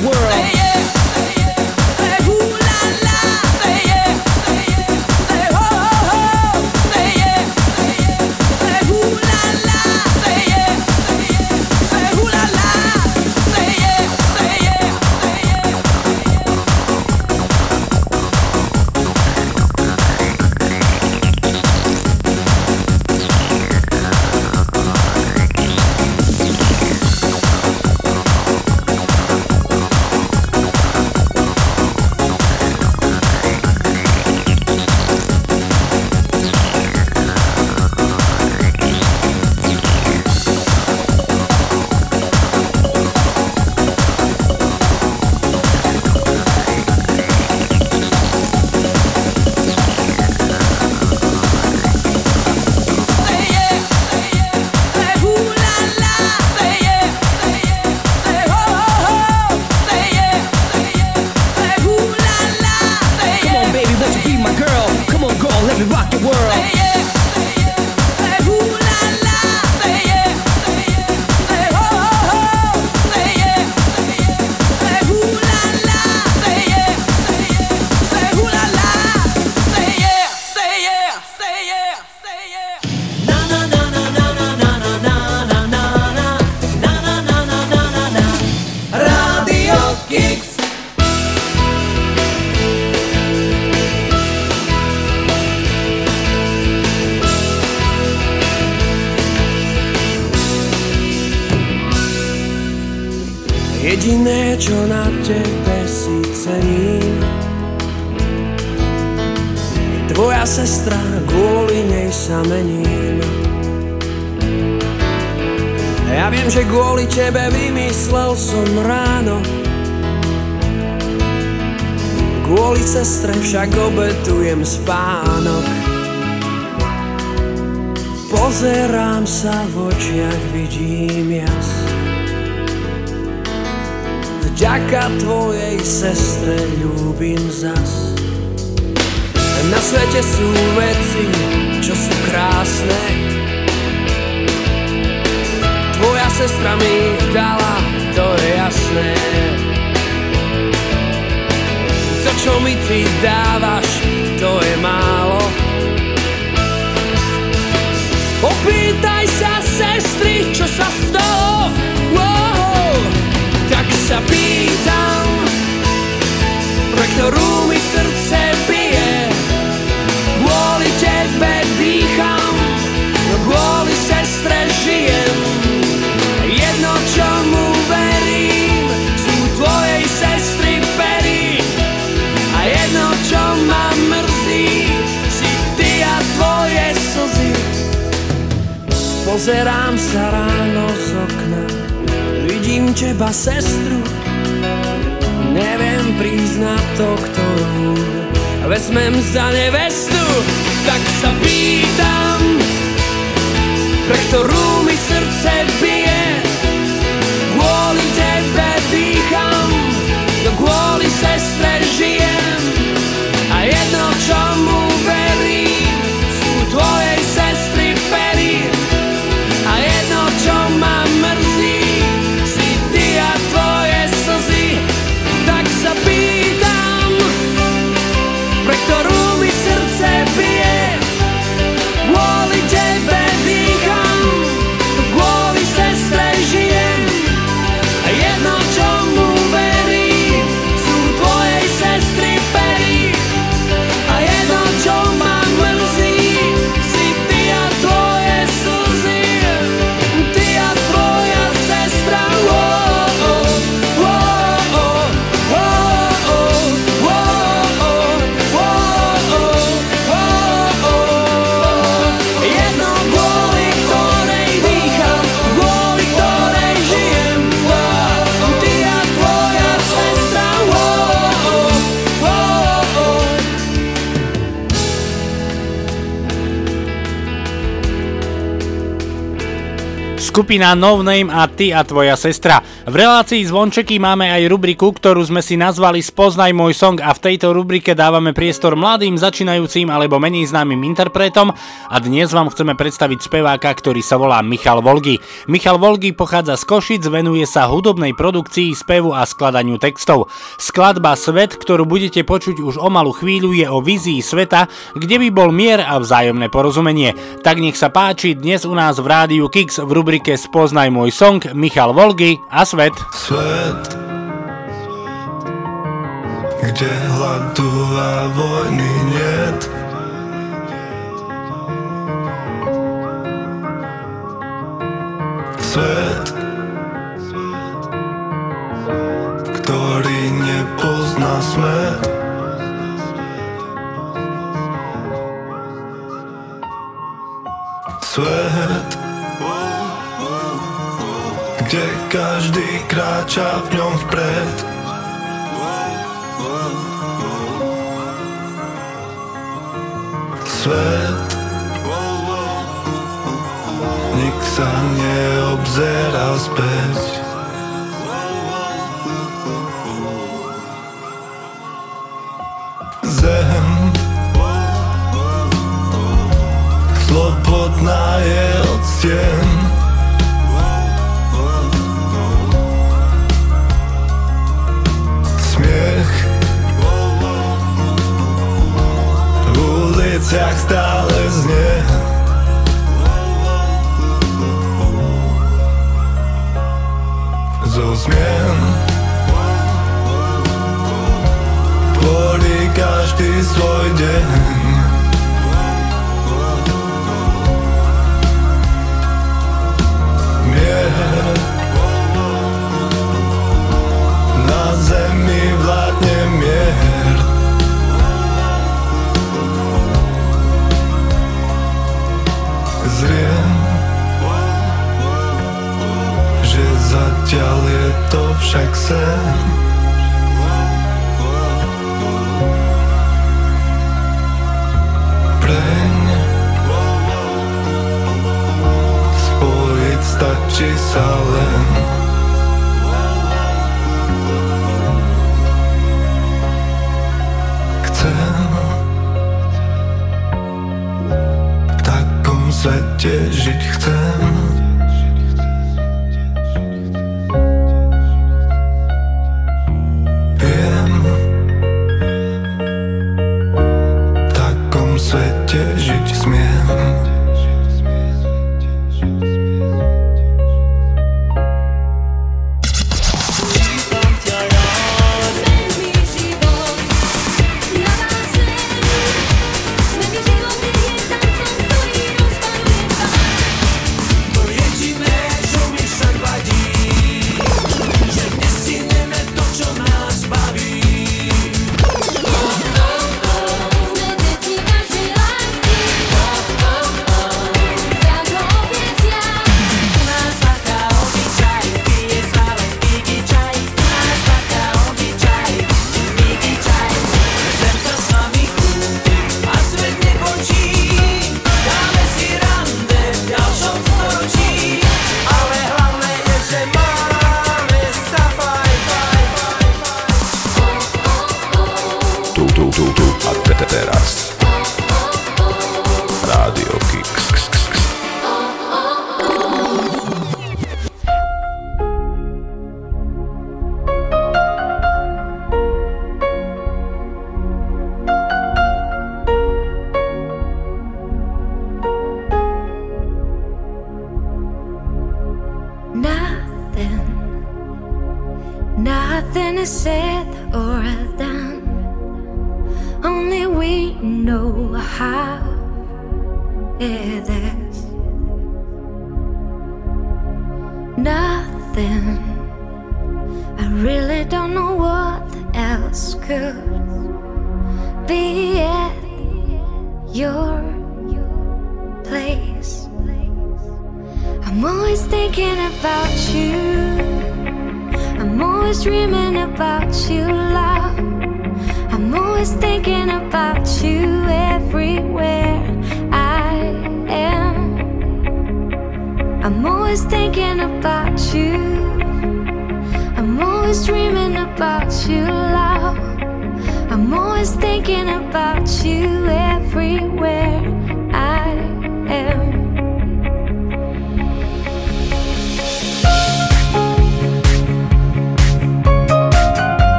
world. Hey, yeah. Pozerám sa ráno z okna Vidím teba, sestru. Neviem priznať to, ktorú Vezmem za nevestu Tak sa pýtam Pre ktorú mi srdce bije. Kvôli tebe dýcham No kvôli sestre žijem. A jedno čomu Skupina No Name a ty a tvoja sestra. V relácii Zvončeky máme aj rubriku, ktorú sme si nazvali Spoznaj môj song a v tejto rubrike dávame priestor mladým, začínajúcim alebo menej známym interpretom a dnes vám chceme predstaviť speváka, ktorý sa volá Michal Volgy. Michal Volgy pochádza z Košic, venuje sa hudobnej produkcii, spevu a skladaniu textov. Skladba Svet, ktorú budete počuť už o malú chvíľu, je o vízii sveta, kde by bol mier a vzájomné porozumenie. Tak nech sa páči, dnes u nás v rádiu Kix v rubrike Spoznaj môj song Michal Volgy a Svet. Svet, kde hladu a vojny niet. Svet, ktorý nepozná smet. Svet, kde každý kráča v ňom vpred. Svet, nik sa neobzerá späť. Zem, slobodná je od stien. Uliciach stále znie. Zo zmien tvorí každý svoj deň.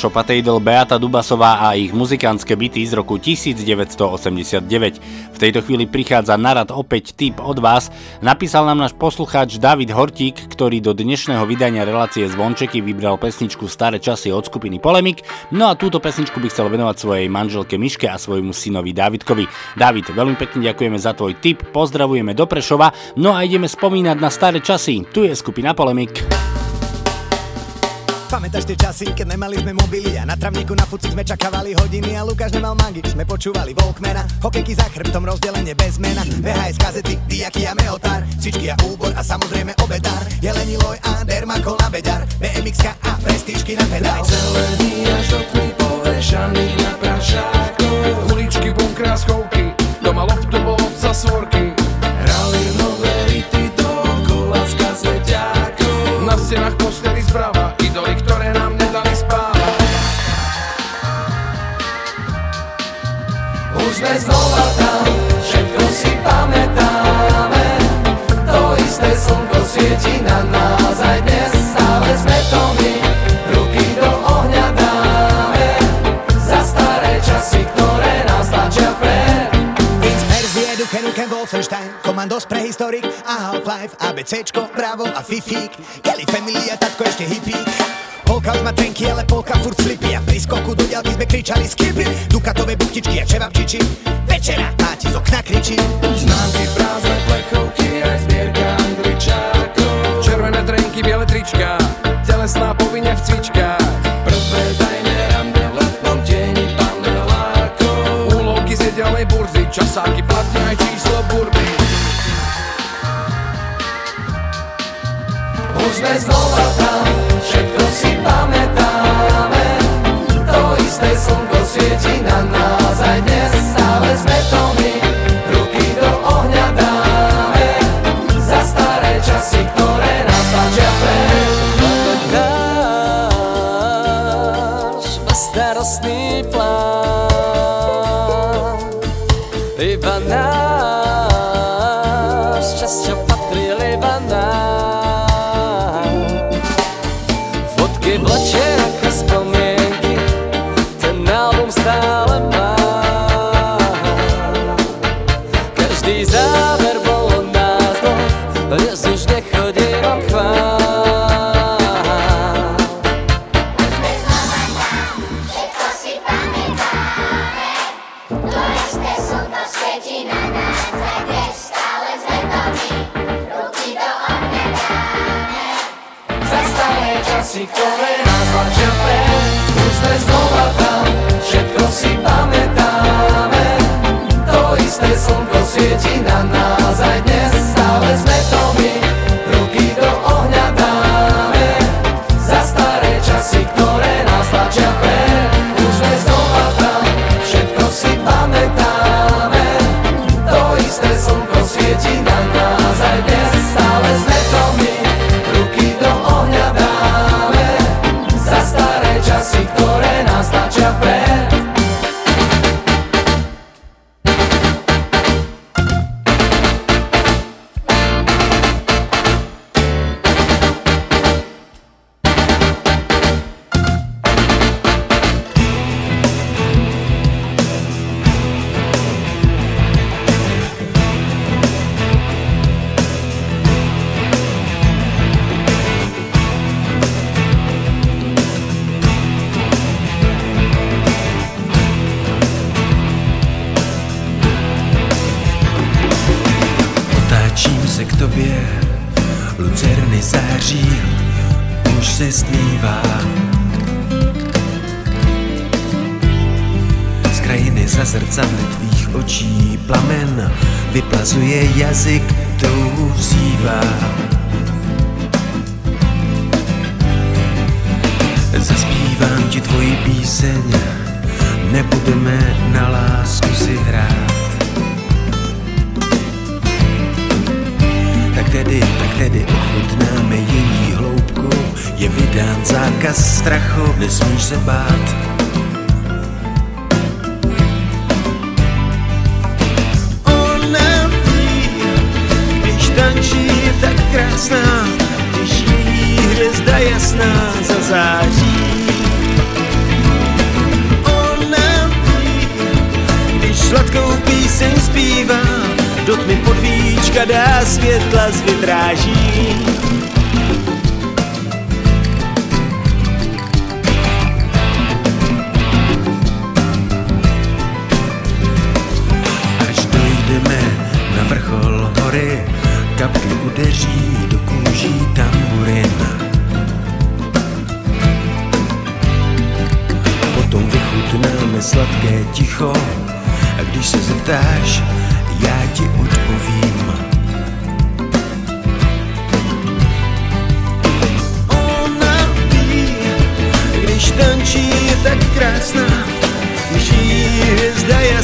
Vašo Patejdl, Beata Dubasová a ich muzikantské byty z roku 1989. V tejto chvíli prichádza na rad opäť tip od vás. Napísal nám náš poslucháč David Hortík, ktorý do dnešného vydania relácie Zvončeky vybral pesničku Staré časy od skupiny Polemik. No a túto pesničku by chcel venovať svojej manželke Miške a svojmu synovi Davidkovi. David, veľmi pekne ďakujeme za tvoj tip, pozdravujeme do Prešova, no a ideme spomínať na staré časy. Tu je skupina Polemik. Pamätáš tie časy, keď nemali sme mobily a na travníku na fuci sme čakávali hodiny a Lukáš nemal mangy, sme počúvali Volkmana, hokejky za chrbtom, rozdelenie bez mena, VHS kazety, diaky a meotár, cvičky a úbor a samozrejme obedár, jelení loj a dermakol na beďar, BMX a prestížky na pedál. Celé dní až tmy povešaných na prašáku Uličky, bunkra, schovky, doma loftu bol za svorky. Hrali nové hity dookola z kazeťákov Na stenách posteli zprava, sme znova tam, všetko si pamätáme. To isté slnko svieti na nás aj dnes Stále sme to my, ruky do ohňa Za staré časy, ktoré nás tlačia vpred. Prince Perzie, Duke Wolfenstein, Komandos, Prehistorik a Half-Life, ABCčko, Bravo a Fifík, Kelly Family a tatko ešte hippík. Polka už má trenky, ale polka furt slipy a pri skoku do ďalky sme kričali skipy, Dukatové buchtičky a čevapčiči, večera máti z okna kričí. Známky, prázdne plechovky, aj zbierka angličákov. Červené drenky, biele trička, telesná povinne v cvičkách. Prvé tajné rande v letnom deni panelákov. Úlovky z nedelnej burzy, časáky, platne aj číslo burby. Už sme znova tam,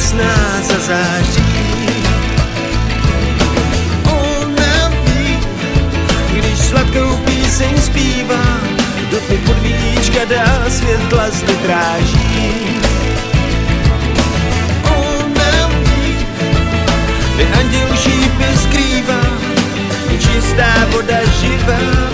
sná za září. Ona ví, když sladkou píseň zpívá, do tmy podvíčka dá světla zde dráží. Ona ví, kde anděl šípy skrývá, čistá voda živá,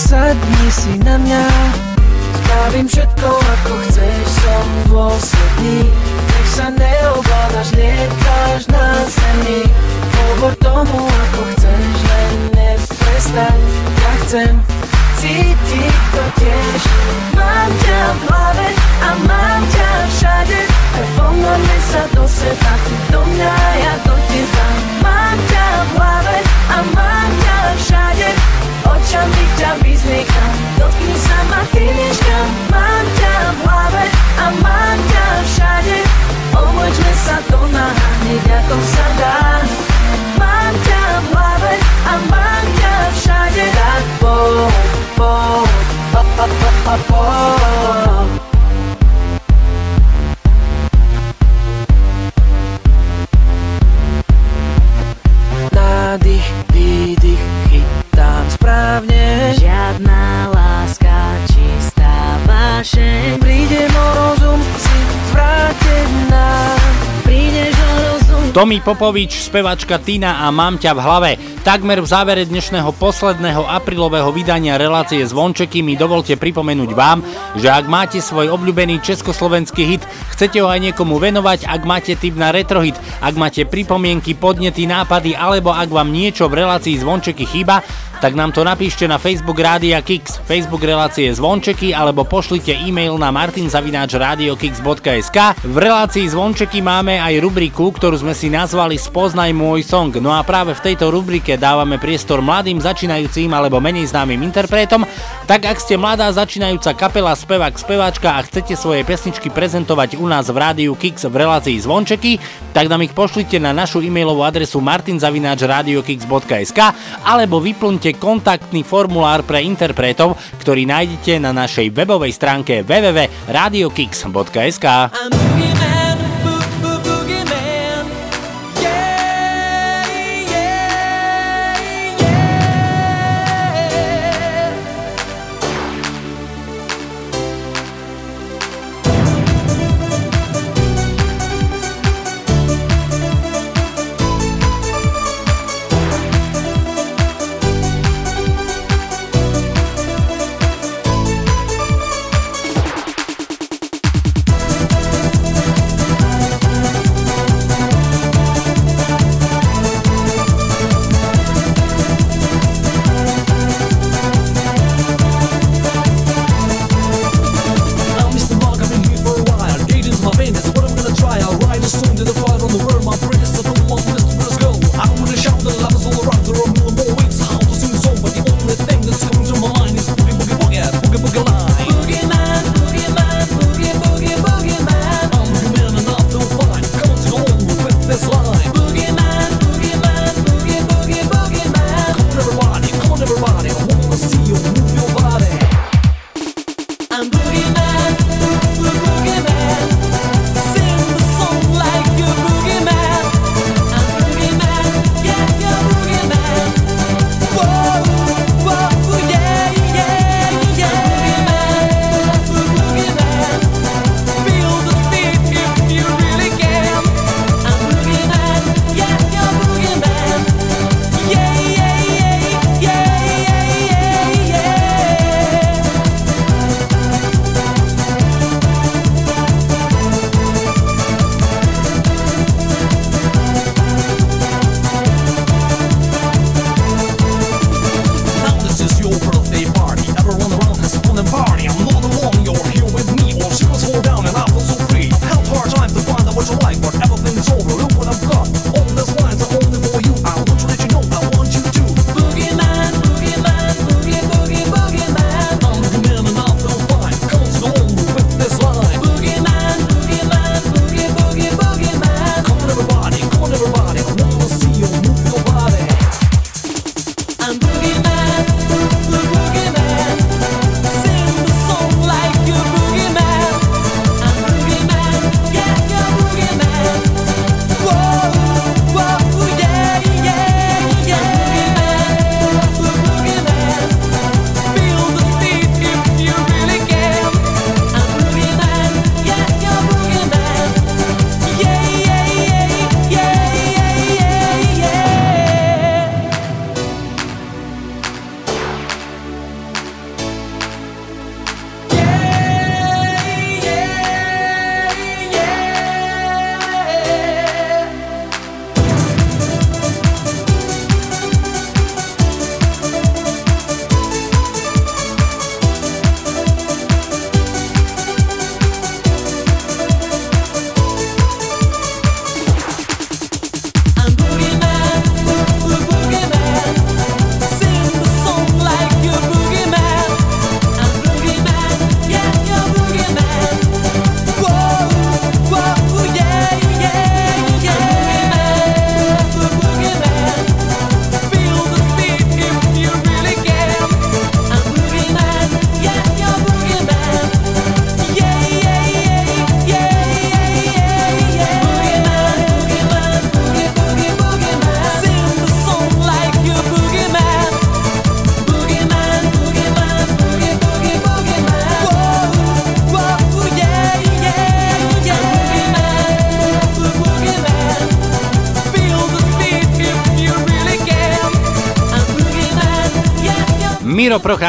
sadni si na mňa. Spravím všetko ako chceš, som dôsledný. Nech sa neovládaš, lietáš na zemi. Hovor tomu ako chceš, len neprestaň. Ja chcem cítiť to tiež. Mám ťa v hlave a mám ťa všade. Tak ponorme sa do seba, ty do mňa, ja do teba. Mám ťa v hlave a mám Očami ťa vyzliekam, dotkni sa ma, kam Mám ťa v hlave a mám ťa všade. Obleďme sa do náha, hneď ako sa dá. Mám ťa v hlave a mám ťa všade. Tak poď, poď, po, po, po, po, Tomi Popovič, spevačka Tina a Mám ťa v hlave. Takmer v závere dnešného posledného aprílového vydania relácie Zvončeky mi dovolte pripomenúť vám, že ak máte svoj obľúbený československý hit, chcete ho aj niekomu venovať, ak máte tip na retrohit, ak máte pripomienky, podnety, nápady, alebo ak vám niečo v relácii Zvončeky chýba, tak nám to napíšte na Facebook Rádia Kix, Facebook relácie Zvončeky alebo pošlite e-mail na martinzavináčradiokix.sk. V relácii Zvončeky máme aj rubriku, ktorú sme si nazvali Spoznaj môj song. No a práve v tejto rubrike dávame priestor mladým začínajúcim alebo menej známym interpretom. Tak ak ste mladá začínajúca kapela, spevák, speváčka a chcete svoje pesničky prezentovať u nás v rádiu Kix v relácii Zvončeky, tak nám ich pošlite na našu e-mailovú adresu martinzavináčradiokix.sk alebo vyplňte kontaktný formulár pre interpretov, ktorý nájdete na našej webovej stránke www.radiokix.sk. Miro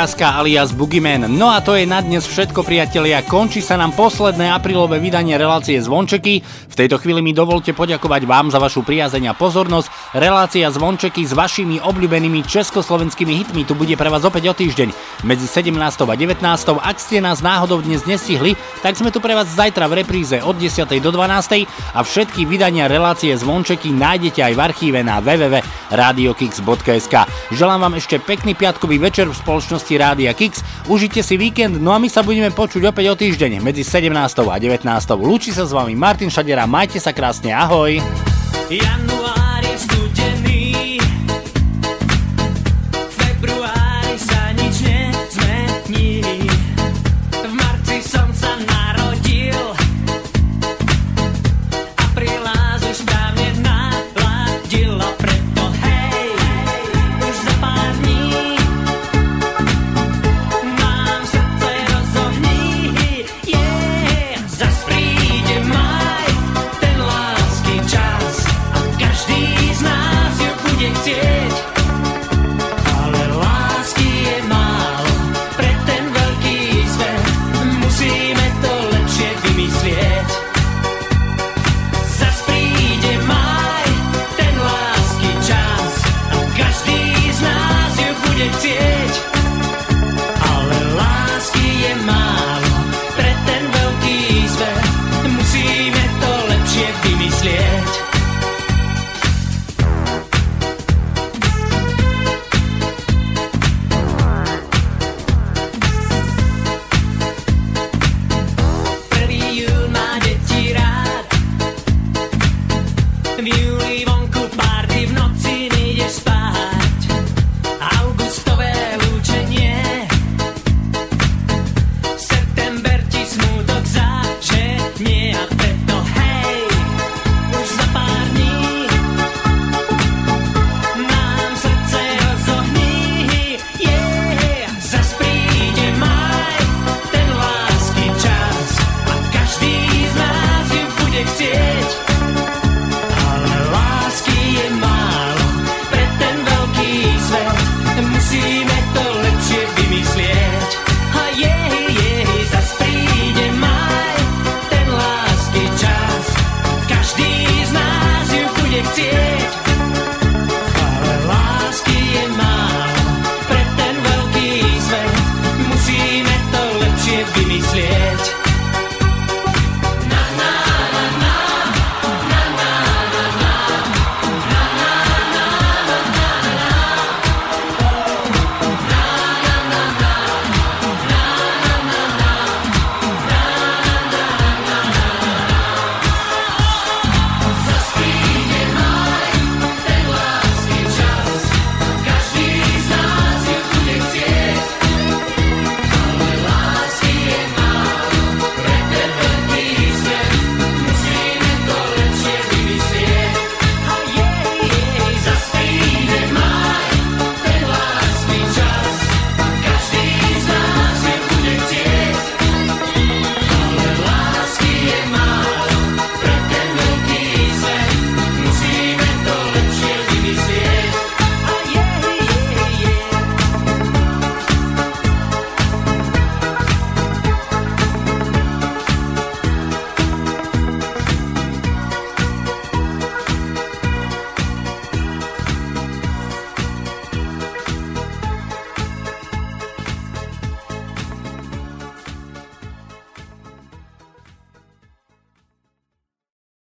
Procházka alias Boogeyman. No a to je na dnes všetko priatelia. Končí sa nám posledné aprílové vydanie relácie Zvončeky. V tejto chvíli mi dovolte poďakovať vám za vašu priazeň a pozornosť. Relácia Zvončeky s vašimi obľúbenými československými hitmi tu bude pre vás opäť o týždeň medzi 17. a 19. Ak ste nás náhodou dnes nestihli, tak sme tu pre vás zajtra v repríze od 10. do 12. a všetky vydania relácie Zvončeky nájdete aj v archíve na www.radiokix.sk. Želám vám ešte pekný piatkový večer v spoločnosti Rádia Kix. Užite si víkend, no a my sa budeme počuť opäť o týždeň medzi 17. a 19. Lúči sa s vami Martin Šadera, majte sa krásne, ahoj! Január